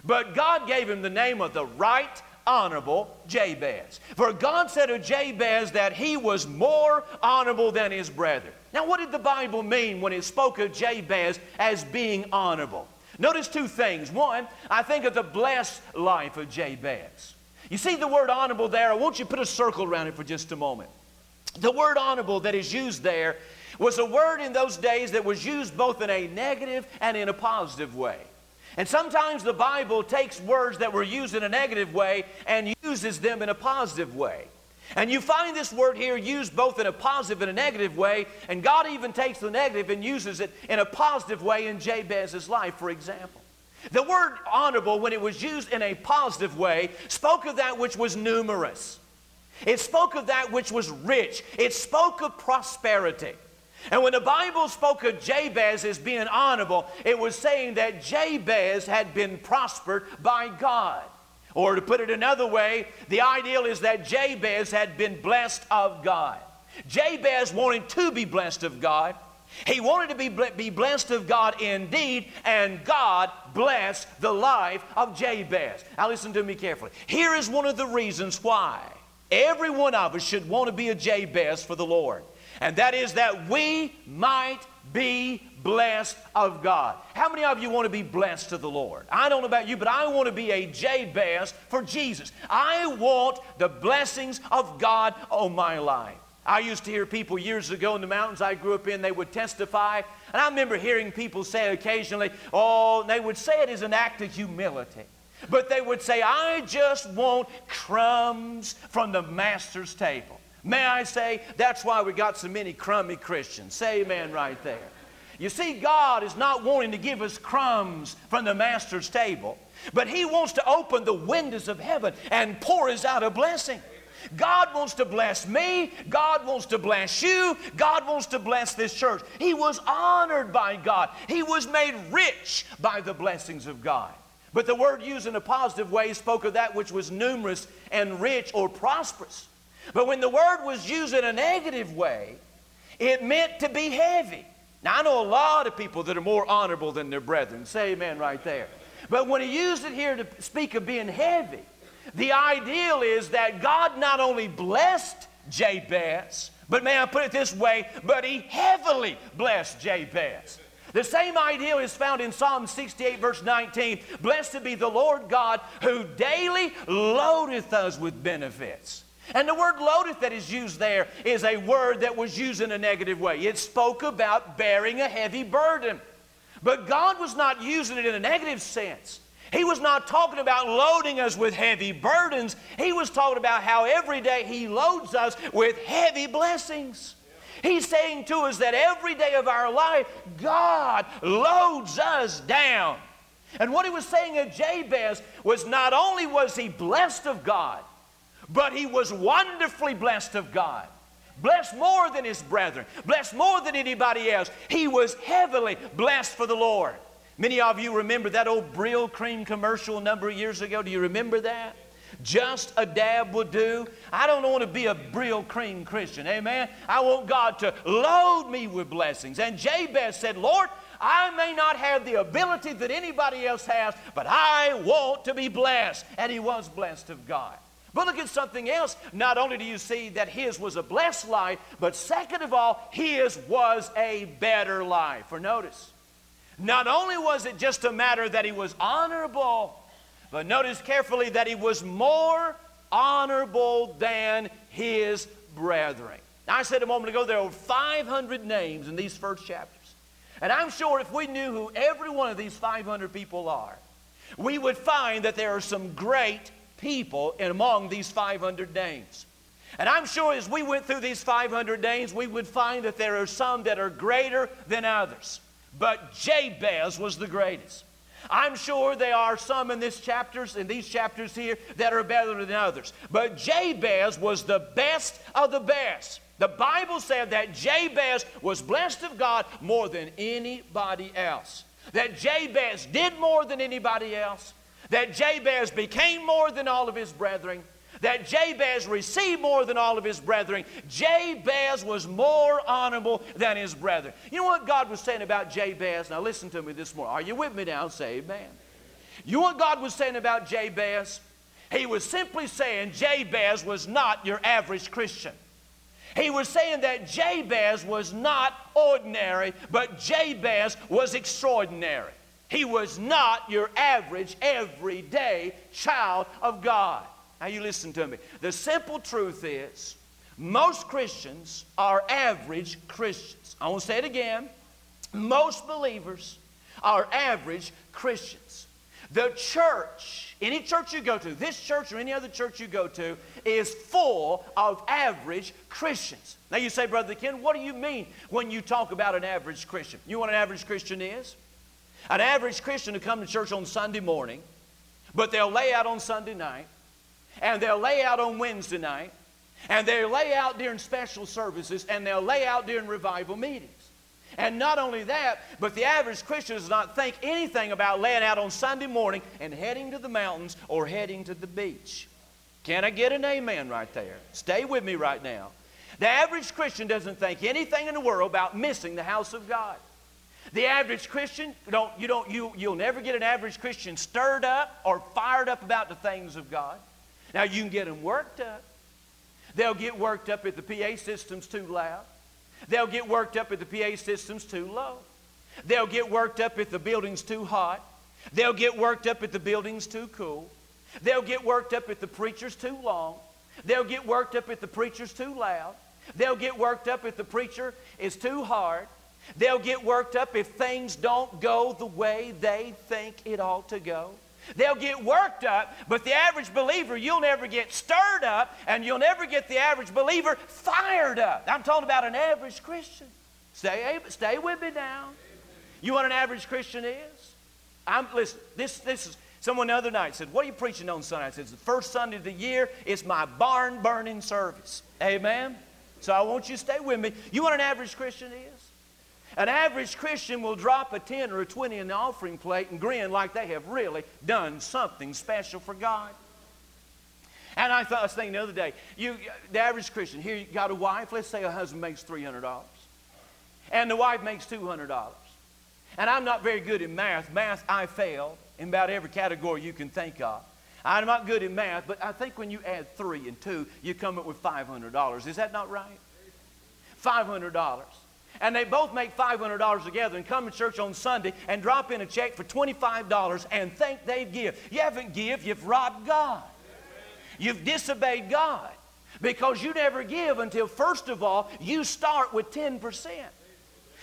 but God gave him the name of the right honorable Jabez. For God said of Jabez that he was more honorable than his brethren. Now, what did the Bible mean when it spoke of Jabez as being honorable? Notice two things. One, I think of the blessed life of Jabez. You see the word honorable there? I want you to put a circle around it for just a moment. The word honorable that is used there was a word in those days that was used both in a negative and in a positive way. And sometimes the Bible takes words that were used in a negative way and uses them in a positive way. And you find this word here used both in a positive and a negative way, and God even takes the negative and uses it in a positive way in Jabez's life, for example. The word honorable, when it was used in a positive way, spoke of that which was numerous. It spoke of that which was rich. It spoke of prosperity. And when the Bible spoke of Jabez as being honorable, it was saying that Jabez had been prospered by God. Or to put it another way, the ideal is that Jabez had been blessed of God. Jabez wanted to be blessed of God. He wanted to be, be blessed of God indeed, and God blessed the life of Jabez. Now, listen to me carefully. Here is one of the reasons why every one of us should want to be a Jabez for the Lord, and that is that we might be blessed of God. How many of you want to be blessed to the Lord? I don't know about you, but I want to be a Jabez for Jesus. I want the blessings of God on my life. I used to hear people years ago in the mountains I grew up in, they would testify. And I remember hearing people say occasionally, oh, they would say it as an act of humility. But they would say, I just want crumbs from the master's table. May I say, that's why we got so many crummy Christians. Say amen right there. You see, God is not wanting to give us crumbs from the master's table, but He wants to open the windows of heaven and pour us out a blessing. God wants to bless me. God wants to bless you. God wants to bless this church. He was honored by God. He was made rich by the blessings of God. But the word used in a positive way spoke of that which was numerous and rich or prosperous. But when the word was used in a negative way, it meant to be heavy. Now, I know a lot of people that are more honorable than their brethren. Say amen right there. But when he used it here to speak of being heavy, the ideal is that God not only blessed Jabez, but may I put it this way, but he heavily blessed Jabez. The same ideal is found in Psalm 68, verse 19. Blessed be the Lord God who daily loadeth us with benefits. And the word loadeth that is used there is a word that was used in a negative way. It spoke about bearing a heavy burden. But God was not using it in a negative sense. He was not talking about loading us with heavy burdens. He was talking about how every day He loads us with heavy blessings. He's saying to us that every day of our life, God loads us down. And what he was saying of Jabez was not only was he blessed of God, but he was wonderfully blessed of God. Blessed more than his brethren, blessed more than anybody else. He was heavily blessed for the Lord. Many of you remember that old Brylcreem commercial a number of years ago. Do you remember that? Just a dab will do. I don't want to be a Brylcreem Christian. Amen. I want God to load me with blessings. And Jabez said, Lord, I may not have the ability that anybody else has, but I want to be blessed. And he was blessed of God. But look at something else. Not only do you see that his was a blessed life, but second of all, his was a better life. For notice, not only was it just a matter that he was honorable, but notice carefully that he was more honorable than his brethren. Now, I said a moment ago there are 500 names in these first chapters. And I'm sure if we knew who every one of these 500 people are, we would find that there are some great people among these 500 names. And I'm sure as we went through these 500 names, we would find that there are some that are greater than others. But Jabez was the greatest. I'm sure there are some in this chapters, in these chapters here, that are better than others. But Jabez was the best of the best. The Bible said that Jabez was blessed of God more than anybody else. That Jabez did more than anybody else. That Jabez became more than all of his brethren that Jabez received more than all of his brethren. Jabez was more honorable than his brethren. You know what God was saying about Jabez? Now listen to me this morning. Are you with me now? Say amen. You know what God was saying about Jabez? He was simply saying Jabez was not your average Christian. He was saying that Jabez was not ordinary, but Jabez was extraordinary. He was not your average, everyday child of God. Now, you listen to me. The simple truth is, most Christians are average Christians. I want to say it again. Most believers are average Christians. The church, any church you go to, this church or any other church you go to, is full of average Christians. Now you say, Brother Ken, what do you mean when you talk about an average Christian? You know what an average Christian is? An average Christian to come to church on Sunday morning, but they'll lay out on Sunday night, and they'll lay out on Wednesday night, and they'll lay out during special services, and they'll lay out during revival meetings. And not only that, but the average Christian does not think anything about laying out on Sunday morning and heading to the mountains or heading to the beach. Can I get an amen right there? Stay with me right now. The average Christian doesn't think anything in the world about missing the house of God. The average Christian, don't, you don't, you, you'll never get an average Christian stirred up or fired up about the things of God. Now, you can get them worked up. They'll get worked up if the PA system's too loud. They'll get worked up if the PA system's too low. They'll get worked up if the building's too hot. They'll get worked up if the building's too cool. They'll get worked up if the preacher's too long. They'll get worked up if the preacher's too loud. They'll get worked up if the preacher is too hard. They'll get worked up if things don't go the way they think it ought to go. They'll get worked up, but the average believer, you'll never get stirred up, and you'll never get the average believer fired up. I'm talking about an average Christian. Stay, stay with me now. You want an average Christian is? I'm listen. This this is someone the other night said, "What are you preaching on Sunday?" I said, "It's the first Sunday of the year. It's my barn burning service." Amen. So I want you to stay with me. You want an average Christian is? An average Christian will drop a 10 or a 20 in the offering plate and grin like they have really done something special for God. And I thought I was thinking the other day, you the average Christian, here you got a wife, let's say a husband makes $300. And the wife makes $200. And I'm not very good in math. Math, I fail in about every category you can think of. I'm not good in math, but I think when you add three and two, you come up with $500. Is that not right? $500. And they both make $500 together and come to church on Sunday and drop in a check for $25 and think they've give. You haven't give, you've robbed God. You've disobeyed God because you never give until, first of all, you start with 10%.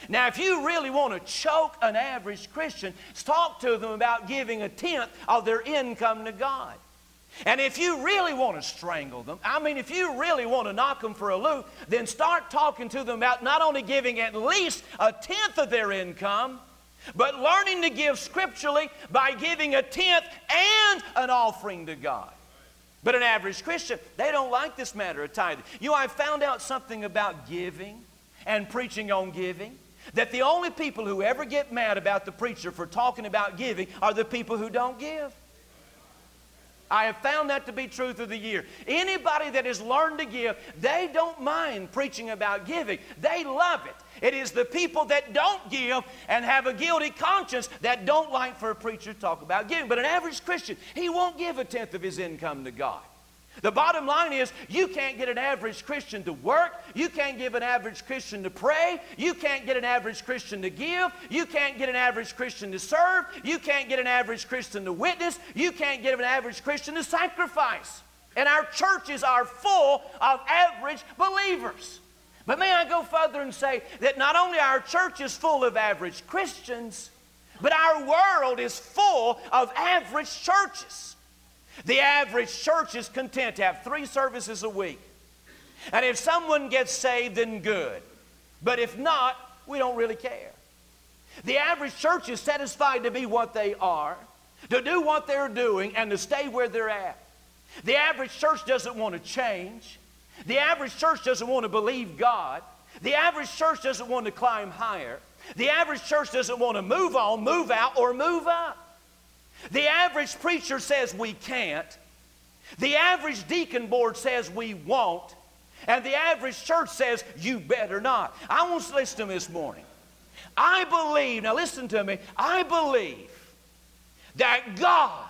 Now, if you really want to choke an average Christian, talk to them about giving a tenth of their income to God. And if you really want to strangle them, I mean, if you really want to knock them for a loop, then start talking to them about not only giving at least a tenth of their income, but learning to give scripturally by giving a tenth and an offering to God. But an average Christian, they don't like this matter of tithing. You know, I found out something about giving and preaching on giving. That the only people who ever get mad about the preacher for talking about giving are the people who don't give. I have found that to be true through the year. Anybody that has learned to give, they don't mind preaching about giving. They love it. It is the people that don't give and have a guilty conscience that don't like for a preacher to talk about giving. But an average Christian, he won't give a tenth of his income to God. The bottom line is you can't get an average Christian to work. You can't give an average Christian to pray. You can't get an average Christian to give. You can't get an average Christian to serve. You can't get an average Christian to witness. You can't get an average Christian to sacrifice. And our churches are full of average believers. But may I go further and say that not only our church is full of average Christians, but our world is full of average churches. The average church is content to have three services a week. And if someone gets saved, then good. But if not, we don't really care. The average church is satisfied to be what they are, to do what they're doing, and to stay where they're at. The average church doesn't want to change. The average church doesn't want to believe God. The average church doesn't want to climb higher. The average church doesn't want to move on, move out, or move up. The average preacher says we can't. The average deacon board says we won't. And the average church says you better not. I want to listen to this morning. I believe, now listen to me, I believe that God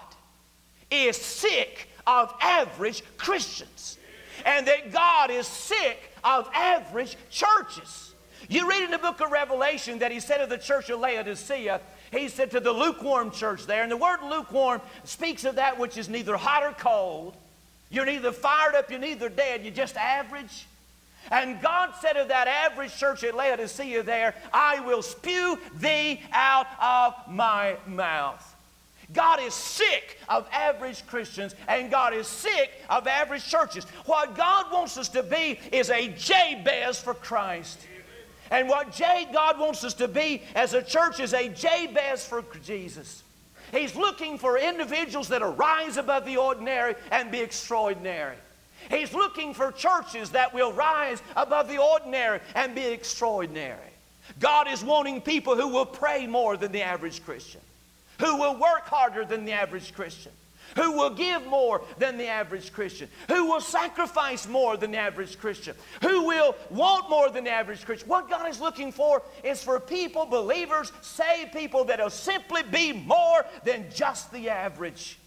is sick of average Christians and that God is sick of average churches. You read in the book of Revelation that he said of the church of Laodicea, He said to the lukewarm church there, and the word lukewarm speaks of that which is neither hot or cold. You're neither fired up, you're neither dead, you're just average. And God said of that average church at Laodicea "To see you there, I will spew thee out of my mouth. God is sick of average Christians and God is sick of average churches. What God wants us to be is a Jabez for Christ. And what J, God wants us to be as a church is a Jabez for Jesus. He's looking for individuals that arise above the ordinary and be extraordinary. He's looking for churches that will rise above the ordinary and be extraordinary. God is wanting people who will pray more than the average Christian, who will work harder than the average Christian, who will give more than the average Christian, who will sacrifice more than the average Christian, who will want more than the average Christian. What God is looking for is for people, believers, saved people that will simply be more than just the average.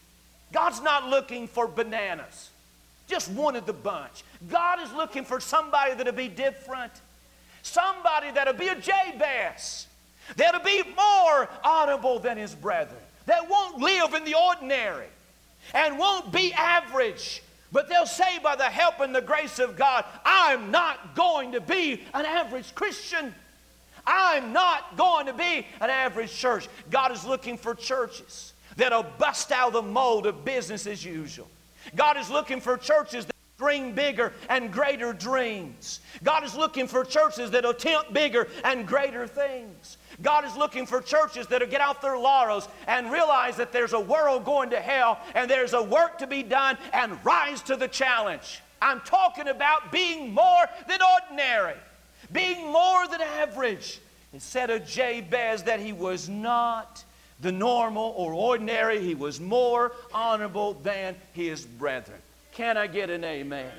God's not looking for bananas, just one of the bunch. God is looking for somebody that'll be different, somebody that'll be a Jabez, that'll be more honorable than his brethren, that won't live in the ordinary and won't be average. But they'll say, by the help and the grace of God, I'm not going to be an average Christian. I'm not going to be an average church. God is looking for churches that'll bust out the mold of business as usual. God is looking for churches that dream bigger and greater dreams. God is looking for churches that'll attempt bigger and greater things. God is looking for churches that'll get out their laurels and realize that there's a world going to hell and there's a work to be done and rise to the challenge. I'm talking about being more than ordinary, being more than average. Said of Jabez that he was not the normal or ordinary, he was more honorable than his brethren. Can I get an amen?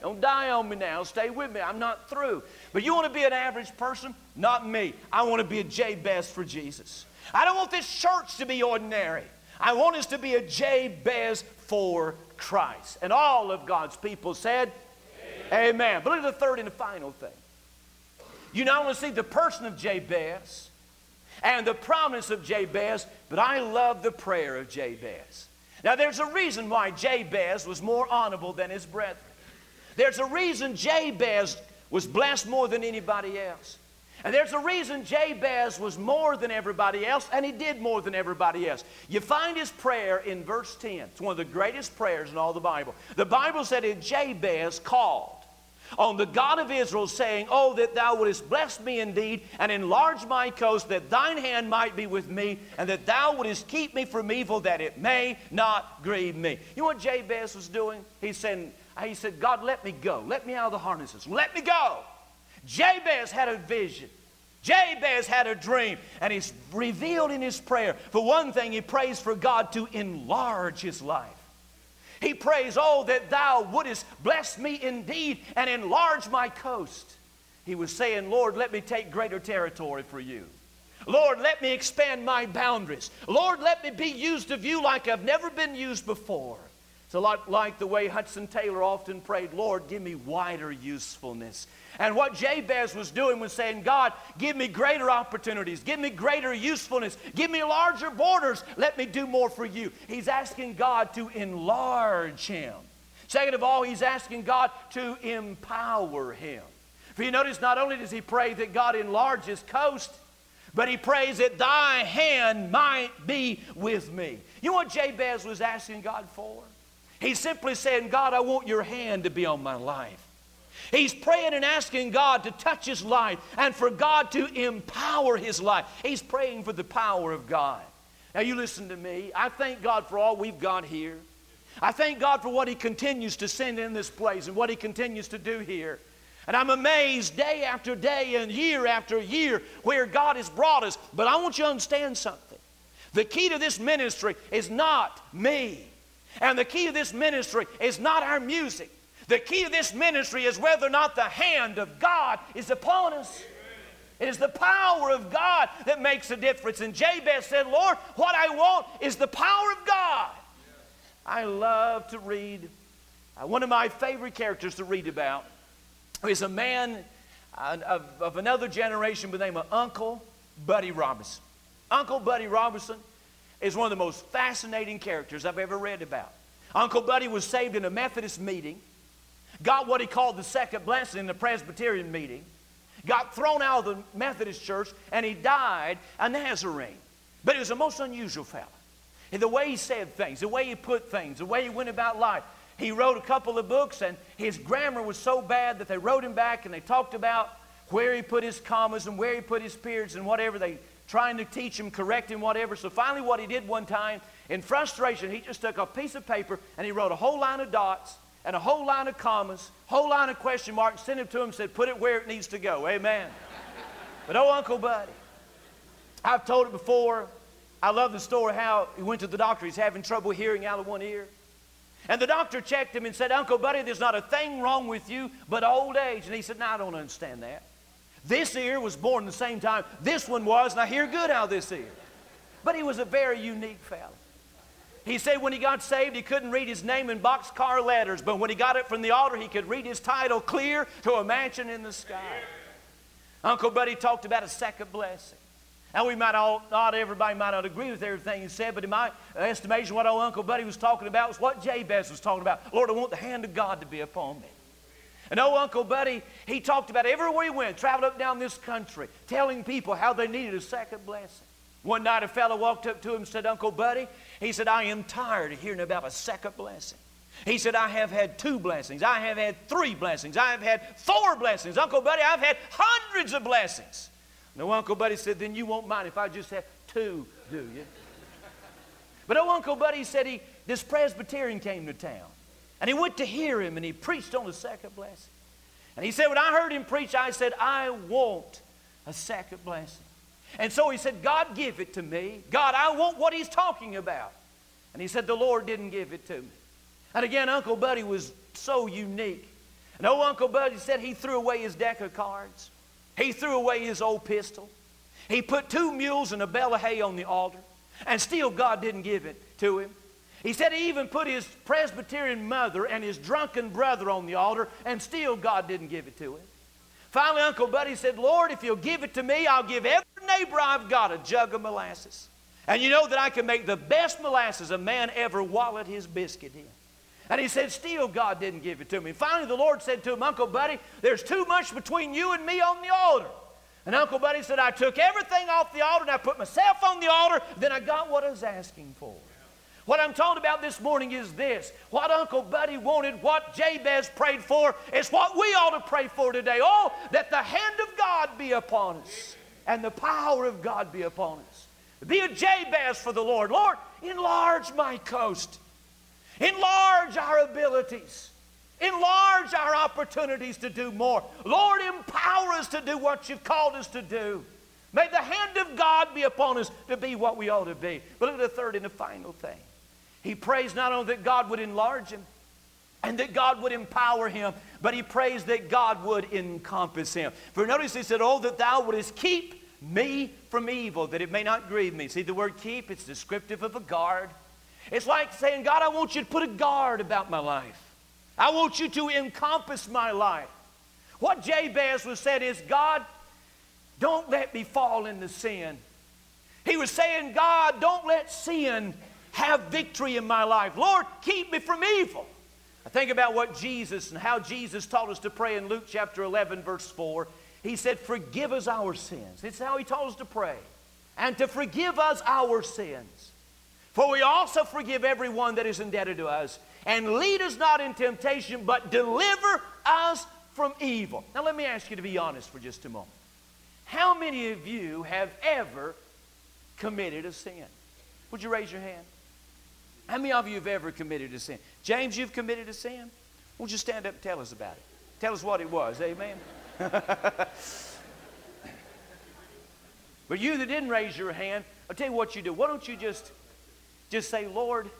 Don't die on me now. Stay with me. I'm not through. But you want to be an average person? Not me. I want to be a Jabez for Jesus. I don't want this church to be ordinary. I want us to be a Jabez for Christ. And all of God's people said, Amen. Amen. But look at the third and the final thing. You not only see the person of Jabez and the promise of Jabez, but I love the prayer of Jabez. Now, there's a reason why Jabez was more honorable than his brethren. There's a reason Jabez was blessed more than anybody else. And there's a reason Jabez was more than everybody else, and he did more than everybody else. You find his prayer in verse 10. It's one of the greatest prayers in all the Bible. The Bible said that Jabez called on the God of Israel, saying, Oh, that thou wouldest bless me indeed, and enlarge my coast, that thine hand might be with me, and that thou wouldest keep me from evil, that it may not grieve me. You know what Jabez was doing? He said, he said, God, let me go. Let me out of the harnesses. Let me go. Jabez had a vision. Jabez had a dream, and he's revealed in his prayer. For one thing, he prays for God to enlarge his life. He prays, Oh, that thou wouldest bless me indeed and enlarge my coast. He was saying, Lord, let me take greater territory for you. Lord, let me expand my boundaries. Lord, let me be used of you like I've never been used before. It's a lot like the way Hudson Taylor often prayed, Lord, give me wider usefulness. And what Jabez was doing was saying, God, give me greater opportunities, give me greater usefulness, give me larger borders, let me do more for you. He's asking God to enlarge him. Second of all, he's asking God to empower him. For you notice, not only does he pray that God enlarge his coast, but he prays that thy hand might be with me. You know what Jabez was asking God for? He's simply saying, God, I want your hand to be on my life. He's praying and asking God to touch his life and for God to empower his life. He's praying for the power of God. Now, you listen to me. I thank God for all we've got here. I thank God for what He continues to send in this place and what He continues to do here. And I'm amazed day after day and year after year where God has brought us. But I want you to understand something. The key to this ministry is not me. And the key to this ministry is not our music. The key to this ministry is whether or not the hand of God is upon us. It is the power of God that makes a difference. And Jabez said, Lord, what I want is the power of God. I love to read. Uh, one of my favorite characters to read about is a man of, of another generation by the name of Uncle Buddy Robinson. Uncle Buddy Robinson is one of the most fascinating characters I've ever read about. Uncle Buddy was saved in a Methodist meeting, got what he called the second blessing in the Presbyterian meeting, got thrown out of the Methodist church, and he died a Nazarene. But he was a most unusual fellow. And the way he said things, the way he put things, the way he went about life. He wrote a couple of books, and his grammar was so bad that they wrote him back and they talked about where he put his commas and where he put his periods and whatever. They trying to teach him, correct him, whatever. So finally, what he did one time, in frustration, he just took a piece of paper and he wrote a whole line of dots and a whole line of commas, whole line of question marks, sent it to him, said, put it where it needs to go. Amen. but oh, Uncle Buddy, I've told it before. I love the story how he went to the doctor. He's having trouble hearing out of one ear. And the doctor checked him and said, Uncle Buddy, there's not a thing wrong with you but old age. And he said, No, I don't understand that. This ear was born the same time this one was, and I hear good of this ear. But he was a very unique fellow. He said when he got saved, he couldn't read his name in boxcar letters, but when he got it from the altar, he could read his title clear to a mansion in the sky. Uncle Buddy talked about a second blessing. Now, we might all, not everybody might not agree with everything he said, but in my estimation, what old Uncle Buddy was talking about was what Jabez was talking about. Lord, I want the hand of God to be upon me. And old Uncle Buddy, he talked about everywhere he went, traveled up down this country, telling people how they needed a second blessing. One night, a fellow walked up to him and said, Uncle Buddy, he said, I am tired of hearing about a second blessing. He said, I have had two blessings. I have had three blessings. I have had four blessings. Uncle Buddy, I've had hundreds of blessings. No, Uncle Buddy said, then you won't mind if I just have two, do you? But oh, Uncle Buddy said he, this Presbyterian came to town. And he went to hear him and he preached on the second blessing. And he said, when I heard him preach, I said, I want a second blessing. And so he said, God, give it to me. God, I want what he's talking about. And he said, the Lord didn't give it to me. And again, Uncle Buddy was so unique. And old Uncle Buddy said he threw away his deck of cards. He threw away his old pistol. He put two mules and a bale of hay on the altar. And still God didn't give it to him. He said he even put his Presbyterian mother and his drunken brother on the altar, and still God didn't give it to him. Finally, Uncle Buddy said, Lord, if you'll give it to me, I'll give every neighbor I've got a jug of molasses. And you know that I can make the best molasses a man ever wallowed his biscuit in. And he said, Still, God didn't give it to me. Finally, the Lord said to him, Uncle Buddy, there's too much between you and me on the altar. And Uncle Buddy said, I took everything off the altar and I put myself on the altar, then I got what I was asking for. What I'm talking about this morning is this. What Uncle Buddy wanted, what Jabez prayed for, is what we ought to pray for today. Oh, that the hand of God be upon us and the power of God be upon us. Be a Jabez for the Lord. Lord, enlarge my coast. Enlarge our abilities. Enlarge our opportunities to do more. Lord, empower us to do what you've called us to do. May the hand of God be upon us to be what we ought to be. But look at the third and the final thing. He prays not only that God would enlarge him and that God would empower him, but he prays that God would encompass him. For notice he said, Oh, that thou wouldest keep me from evil, that it may not grieve me. See the word keep, it's descriptive of a guard. It's like saying, God, I want you to put a guard about my life. I want you to encompass my life. What Jabez was said is, God, don't let me fall into sin. He was saying, God, don't let sin have victory in my life. Lord, keep me from evil. I think about what Jesus and how Jesus taught us to pray in Luke chapter 11, verse 4. He said, Forgive us our sins. It's how He taught us to pray. And to forgive us our sins. For we also forgive everyone that is indebted to us. And lead us not in temptation, but deliver us from evil. Now, let me ask you to be honest for just a moment. How many of you have ever committed a sin? Would you raise your hand? How many of you have ever committed a sin? James, you've committed a sin? Won't you stand up and tell us about it? Tell us what it was. Amen. but you that didn't raise your hand, I'll tell you what you do. Why don't you just, just say, Lord,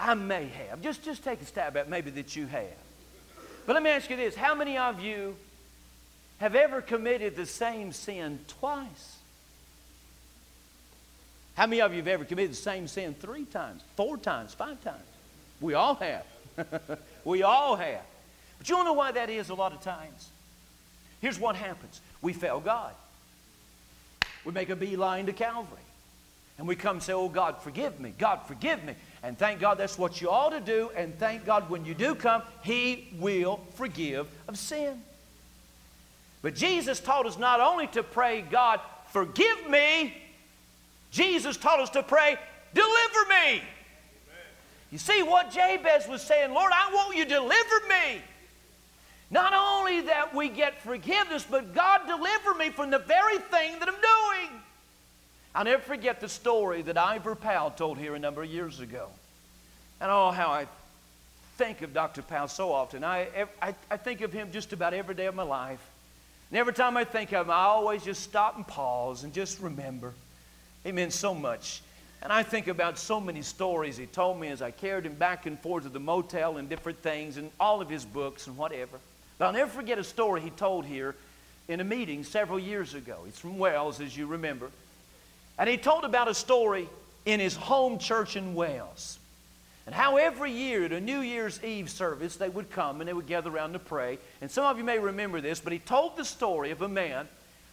I may have. Just, just take a stab at maybe that you have. But let me ask you this. How many of you have ever committed the same sin twice? How many of you have ever committed the same sin three times, four times, five times? We all have. we all have. But you don't know why that is a lot of times? Here's what happens we fail God. We make a beeline to Calvary. And we come and say, Oh, God, forgive me. God, forgive me. And thank God that's what you ought to do. And thank God when you do come, He will forgive of sin. But Jesus taught us not only to pray, God, forgive me, Jesus taught us to pray, deliver me. You see what Jabez was saying, Lord, I want you to deliver me. Not only that we get forgiveness, but God deliver me from the very thing that I'm doing. I'll never forget the story that Ivor Powell told here a number of years ago. And oh, how I think of Dr. Powell so often. I, I, I think of him just about every day of my life. And every time I think of him, I always just stop and pause and just remember. He meant so much. And I think about so many stories he told me as I carried him back and forth to the motel and different things and all of his books and whatever. But I'll never forget a story he told here in a meeting several years ago. He's from Wales, as you remember. And he told about a story in his home church in Wales. And how every year at a New Year's Eve service, they would come and they would gather around to pray. And some of you may remember this, but he told the story of a man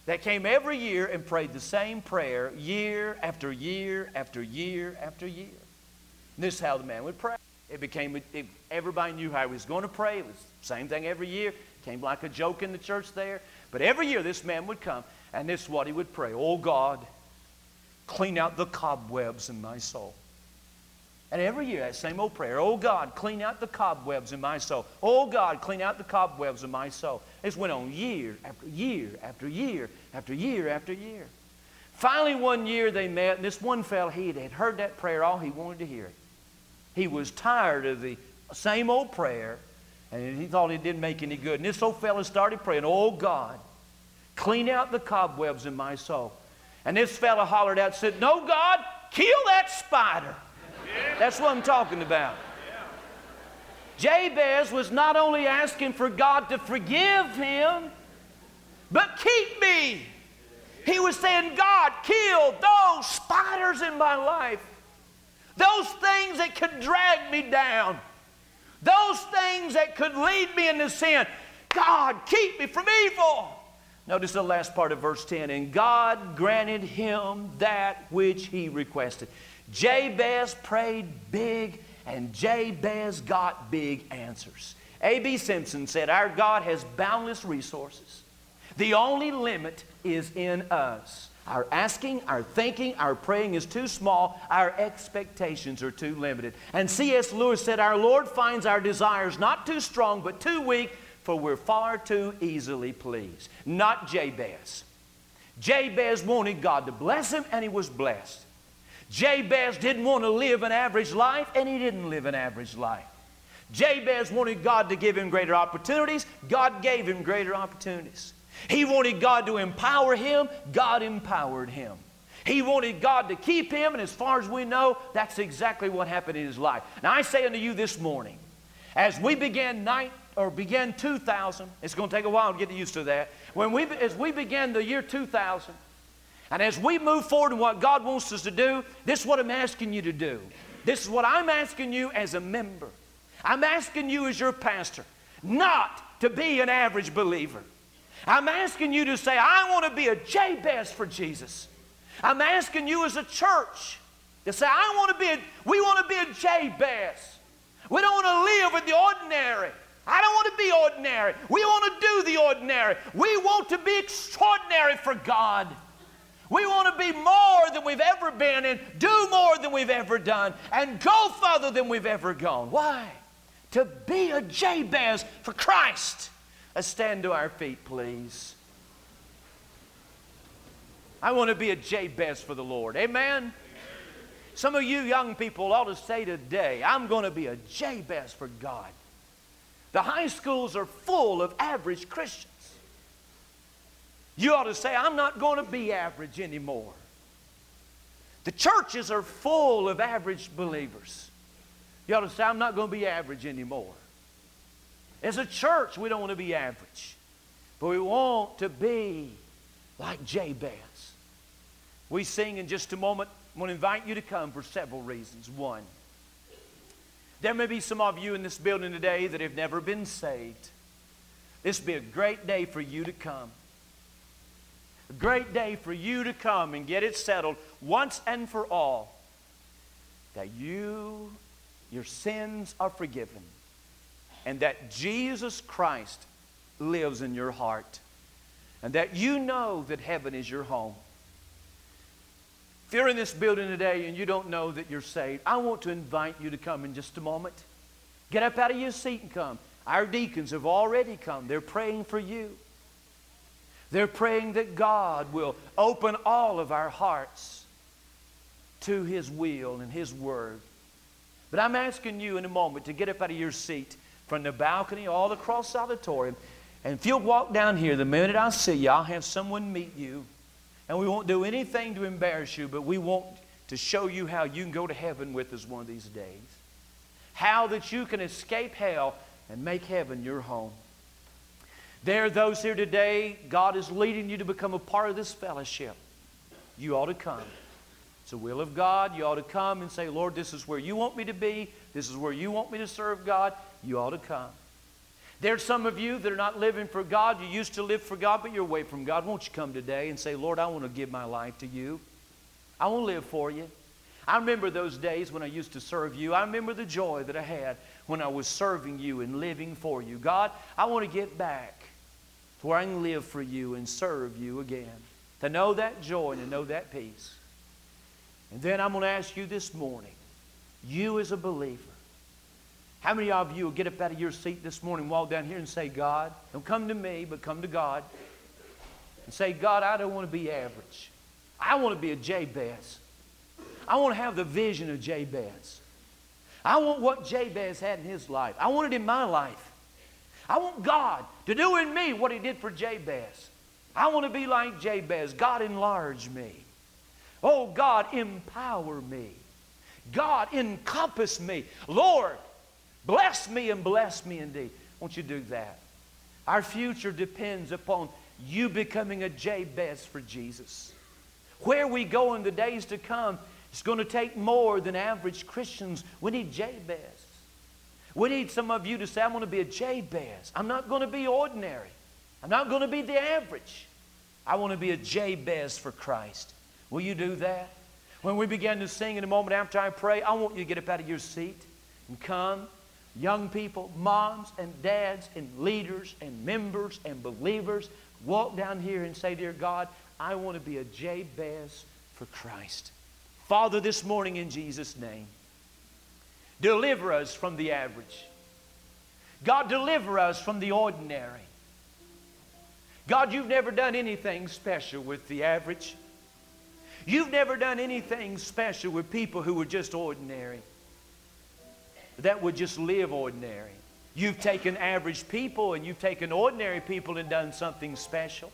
that came every year and prayed the same prayer year after year after year after year. And this is how the man would pray. It became, it, everybody knew how he was going to pray. It was the same thing every year. It Came like a joke in the church there. But every year this man would come, and this is what he would pray Oh God, clean out the cobwebs in my soul. And every year, that same old prayer, oh God, clean out the cobwebs in my soul. Oh God, clean out the cobwebs in my soul. This went on year after year after year after year after year. Finally, one year they met, and this one fellow, he had heard that prayer all he wanted to hear. He was tired of the same old prayer, and he thought it didn't make any good. And this old fellow started praying, oh God, clean out the cobwebs in my soul. And this fellow hollered out, said, no, God, kill that spider. That's what I'm talking about. Jabez was not only asking for God to forgive him, but keep me. He was saying, God, kill those spiders in my life, those things that could drag me down, those things that could lead me into sin. God, keep me from evil. Notice the last part of verse 10 and God granted him that which he requested. Jabez prayed big, and Jabez got big answers. A.B. Simpson said, Our God has boundless resources. The only limit is in us. Our asking, our thinking, our praying is too small. Our expectations are too limited. And C.S. Lewis said, Our Lord finds our desires not too strong, but too weak, for we're far too easily pleased. Not Jabez. Jabez wanted God to bless him, and he was blessed. Jabez didn't want to live an average life, and he didn't live an average life. Jabez wanted God to give him greater opportunities. God gave him greater opportunities. He wanted God to empower him. God empowered him. He wanted God to keep him, and as far as we know, that's exactly what happened in his life. Now, I say unto you this morning, as we began night or began 2000, it's going to take a while to get used to that. When we, as we began the year 2000, and as we move forward in what God wants us to do, this is what I'm asking you to do. This is what I'm asking you as a member. I'm asking you as your pastor not to be an average believer. I'm asking you to say, I want to be a Jabez for Jesus. I'm asking you as a church to say, I want to be a, we want to be a Jabez. We don't want to live in the ordinary. I don't want to be ordinary. We want to do the ordinary. We want to be extraordinary for God. We want to be more than we've ever been and do more than we've ever done and go further than we've ever gone. Why? To be a Jabez for Christ. Let's stand to our feet, please. I want to be a Jabez for the Lord. Amen? Some of you young people ought to say today, I'm going to be a Jabez for God. The high schools are full of average Christians. You ought to say, I'm not going to be average anymore. The churches are full of average believers. You ought to say, I'm not going to be average anymore. As a church, we don't want to be average, but we want to be like Jabez. We sing in just a moment. I want to invite you to come for several reasons. One, there may be some of you in this building today that have never been saved. This would be a great day for you to come. A great day for you to come and get it settled once and for all that you, your sins are forgiven, and that Jesus Christ lives in your heart, and that you know that heaven is your home. If you're in this building today and you don't know that you're saved, I want to invite you to come in just a moment. Get up out of your seat and come. Our deacons have already come. They're praying for you. They're praying that God will open all of our hearts to His will and His Word. But I'm asking you in a moment to get up out of your seat from the balcony all across the auditorium. And if you'll walk down here, the minute I see you, I'll have someone meet you. And we won't do anything to embarrass you, but we want to show you how you can go to heaven with us one of these days. How that you can escape hell and make heaven your home. There are those here today, God is leading you to become a part of this fellowship. You ought to come. It's the will of God. You ought to come and say, Lord, this is where you want me to be. This is where you want me to serve God. You ought to come. There's some of you that are not living for God. You used to live for God, but you're away from God. Won't you come today and say, Lord, I want to give my life to you? I want to live for you. I remember those days when I used to serve you. I remember the joy that I had when I was serving you and living for you. God, I want to get back to where I can live for you and serve you again. To know that joy and to know that peace. And then I'm going to ask you this morning, you as a believer, how many of you will get up out of your seat this morning, walk down here and say, God, don't come to me, but come to God. And say, God, I don't want to be average. I want to be a Jabez. I want to have the vision of Jabez. I want what Jabez had in his life. I want it in my life. I want God to do in me what he did for Jabez. I want to be like Jabez. God, enlarge me. Oh, God, empower me. God, encompass me. Lord, bless me and bless me indeed. Won't you do that? Our future depends upon you becoming a Jabez for Jesus. Where we go in the days to come, it's going to take more than average Christians. We need Jabez. We need some of you to say, I'm going to be a Jabez. I'm not going to be ordinary. I'm not going to be the average. I want to be a Jabez for Christ. Will you do that? When we begin to sing in a moment after I pray, I want you to get up out of your seat and come. Young people, moms and dads and leaders and members and believers, walk down here and say, Dear God, I want to be a Jabez for Christ. Father, this morning in Jesus' name, deliver us from the average. God, deliver us from the ordinary. God, you've never done anything special with the average. You've never done anything special with people who were just ordinary, that would just live ordinary. You've taken average people and you've taken ordinary people and done something special.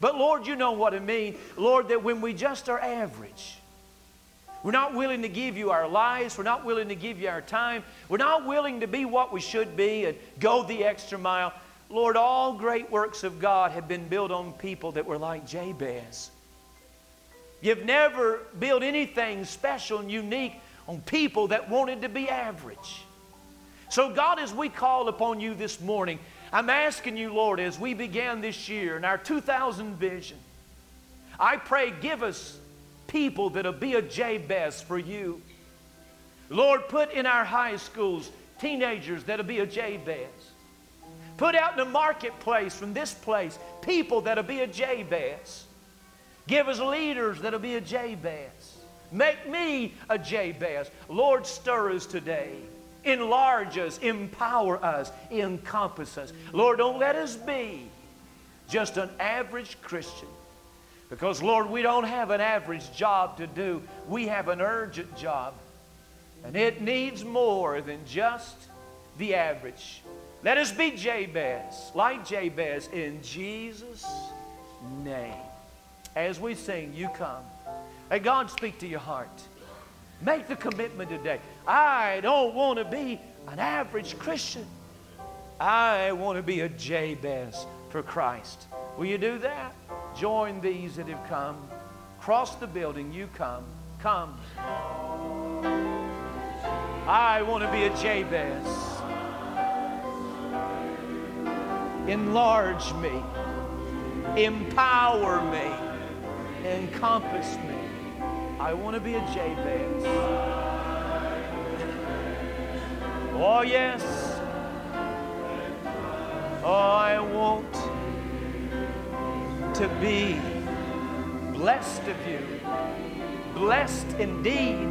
But Lord, you know what I mean. Lord, that when we just are average, we're not willing to give you our lives. We're not willing to give you our time. We're not willing to be what we should be and go the extra mile. Lord, all great works of God have been built on people that were like Jabez. You've never built anything special and unique on people that wanted to be average. So, God, as we call upon you this morning, I'm asking you, Lord, as we began this year in our 2000 vision, I pray, give us people that'll be a Jabez for you. Lord, put in our high schools teenagers that'll be a Jabez. Put out in the marketplace from this place people that'll be a Jabez. Give us leaders that'll be a Jabez. Make me a Jabez. Lord, stir us today. Enlarge us, empower us, encompass us. Lord, don't let us be just an average Christian. Because, Lord, we don't have an average job to do, we have an urgent job. And it needs more than just the average. Let us be Jabez, like Jabez, in Jesus' name. As we sing, you come. Let God speak to your heart. Make the commitment today. I don't want to be an average Christian. I want to be a Jabez for Christ. Will you do that? Join these that have come. Cross the building, you come. Come. I want to be a Jabez. Enlarge me. empower me, encompass me. I want to be a Jabez. Oh, yes. Oh, I want to be blessed of you, blessed indeed.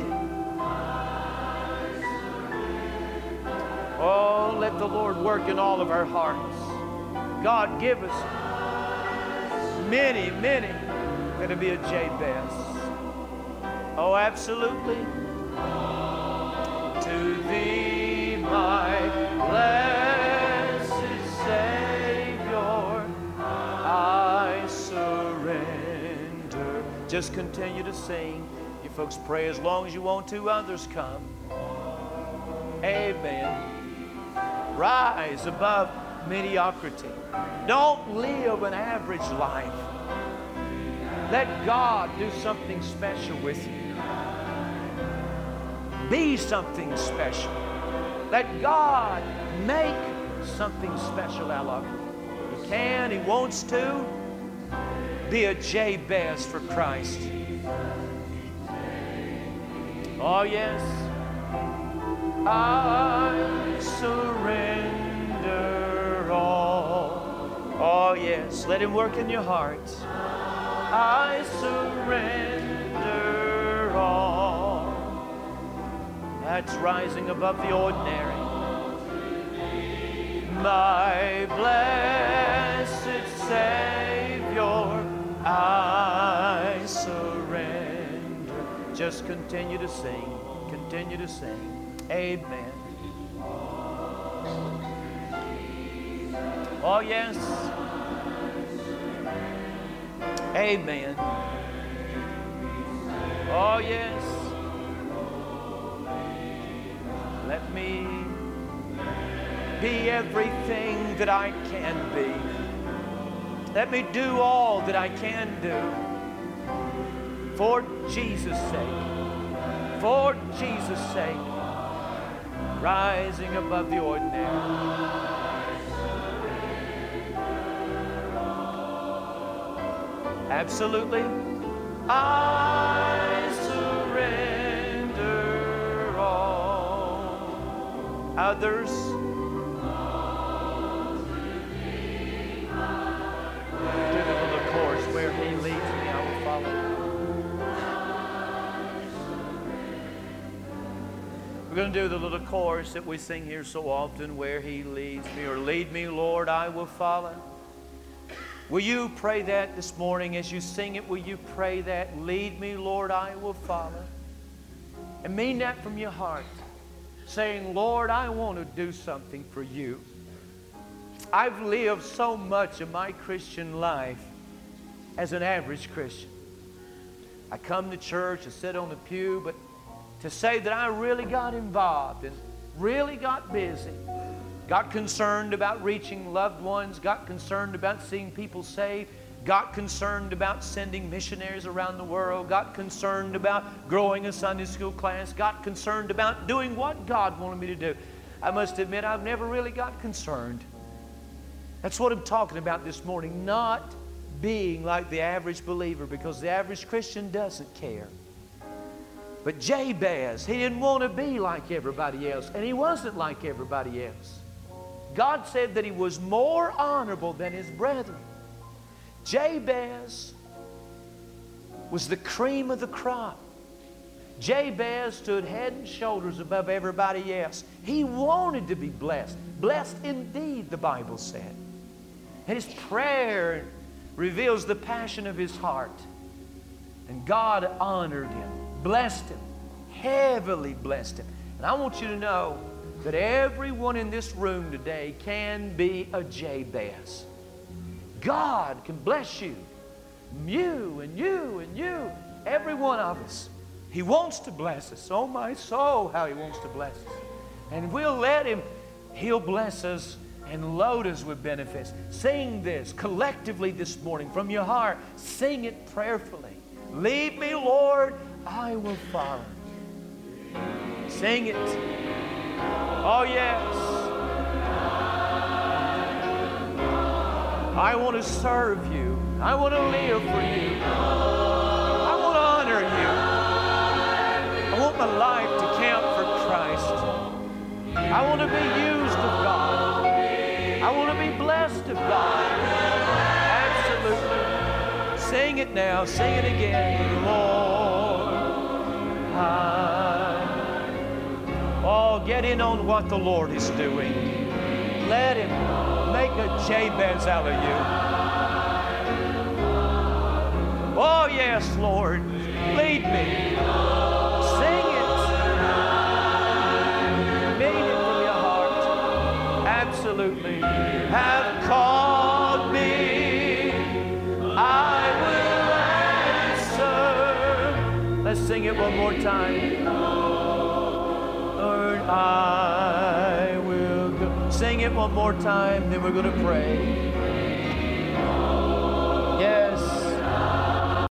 Oh, let the Lord work in all of our hearts. God, give us many, many that'll be a Jabez. Oh, absolutely. To thee, my blessed Just continue to sing. You folks pray as long as you want to, others come. Amen. Rise above mediocrity. Don't live an average life. Let God do something special with you. Be something special. Let God make something special out of you. He can, He wants to. Be a Jabez for Christ. Oh, yes. I surrender all. Oh, yes. Let Him work in your heart. I surrender all. That's rising above the ordinary. My blessed Savior, I surrender. Just continue to sing. Continue to sing. Amen. Oh, yes. Amen. Oh, yes. Let me be everything that I can be. Let me do all that I can do for Jesus' sake. For Jesus' sake. Rising above the ordinary. Absolutely. I surrender all. Others. The where he leads me, I will follow. We're going to do the little chorus that we sing here so often where he leads me or lead me, Lord, I will follow. Will you pray that this morning as you sing it? Will you pray that? Lead me, Lord, I will follow. And mean that from your heart, saying, Lord, I want to do something for you. I've lived so much of my Christian life as an average Christian. I come to church, I sit on the pew, but to say that I really got involved and really got busy, got concerned about reaching loved ones, got concerned about seeing people saved, got concerned about sending missionaries around the world, got concerned about growing a Sunday school class, got concerned about doing what God wanted me to do. I must admit, I've never really got concerned. That's what I'm talking about this morning, not being like the average believer because the average Christian doesn't care. But Jabez, he didn't want to be like everybody else, and he wasn't like everybody else. God said that he was more honorable than his brethren. Jabez was the cream of the crop. Jabez stood head and shoulders above everybody else. He wanted to be blessed. Blessed indeed, the Bible said. And his prayer reveals the passion of his heart. And God honored him, blessed him, heavily blessed him. And I want you to know that everyone in this room today can be a Jabez. God can bless you. You and you and you, every one of us. He wants to bless us. Oh, my soul, how He wants to bless us. And we'll let Him, He'll bless us and load us with benefits. Sing this collectively this morning from your heart. Sing it prayerfully. Lead me, Lord, I will follow. Sing it. Oh, yes. I want to serve you. I want to live for you. I want to honor you. I want my life to count for Christ. I want to be used of God. Absolutely. Sing it now. Sing it again. Lord, I. Oh, get in on what the Lord is doing. Let Him make a Jabez out of you. Oh, yes, Lord. Lead me. Absolutely. Have called me. I will answer. Let's sing it one more time. Lord, I will go. Sing it one more time, then we're going to pray.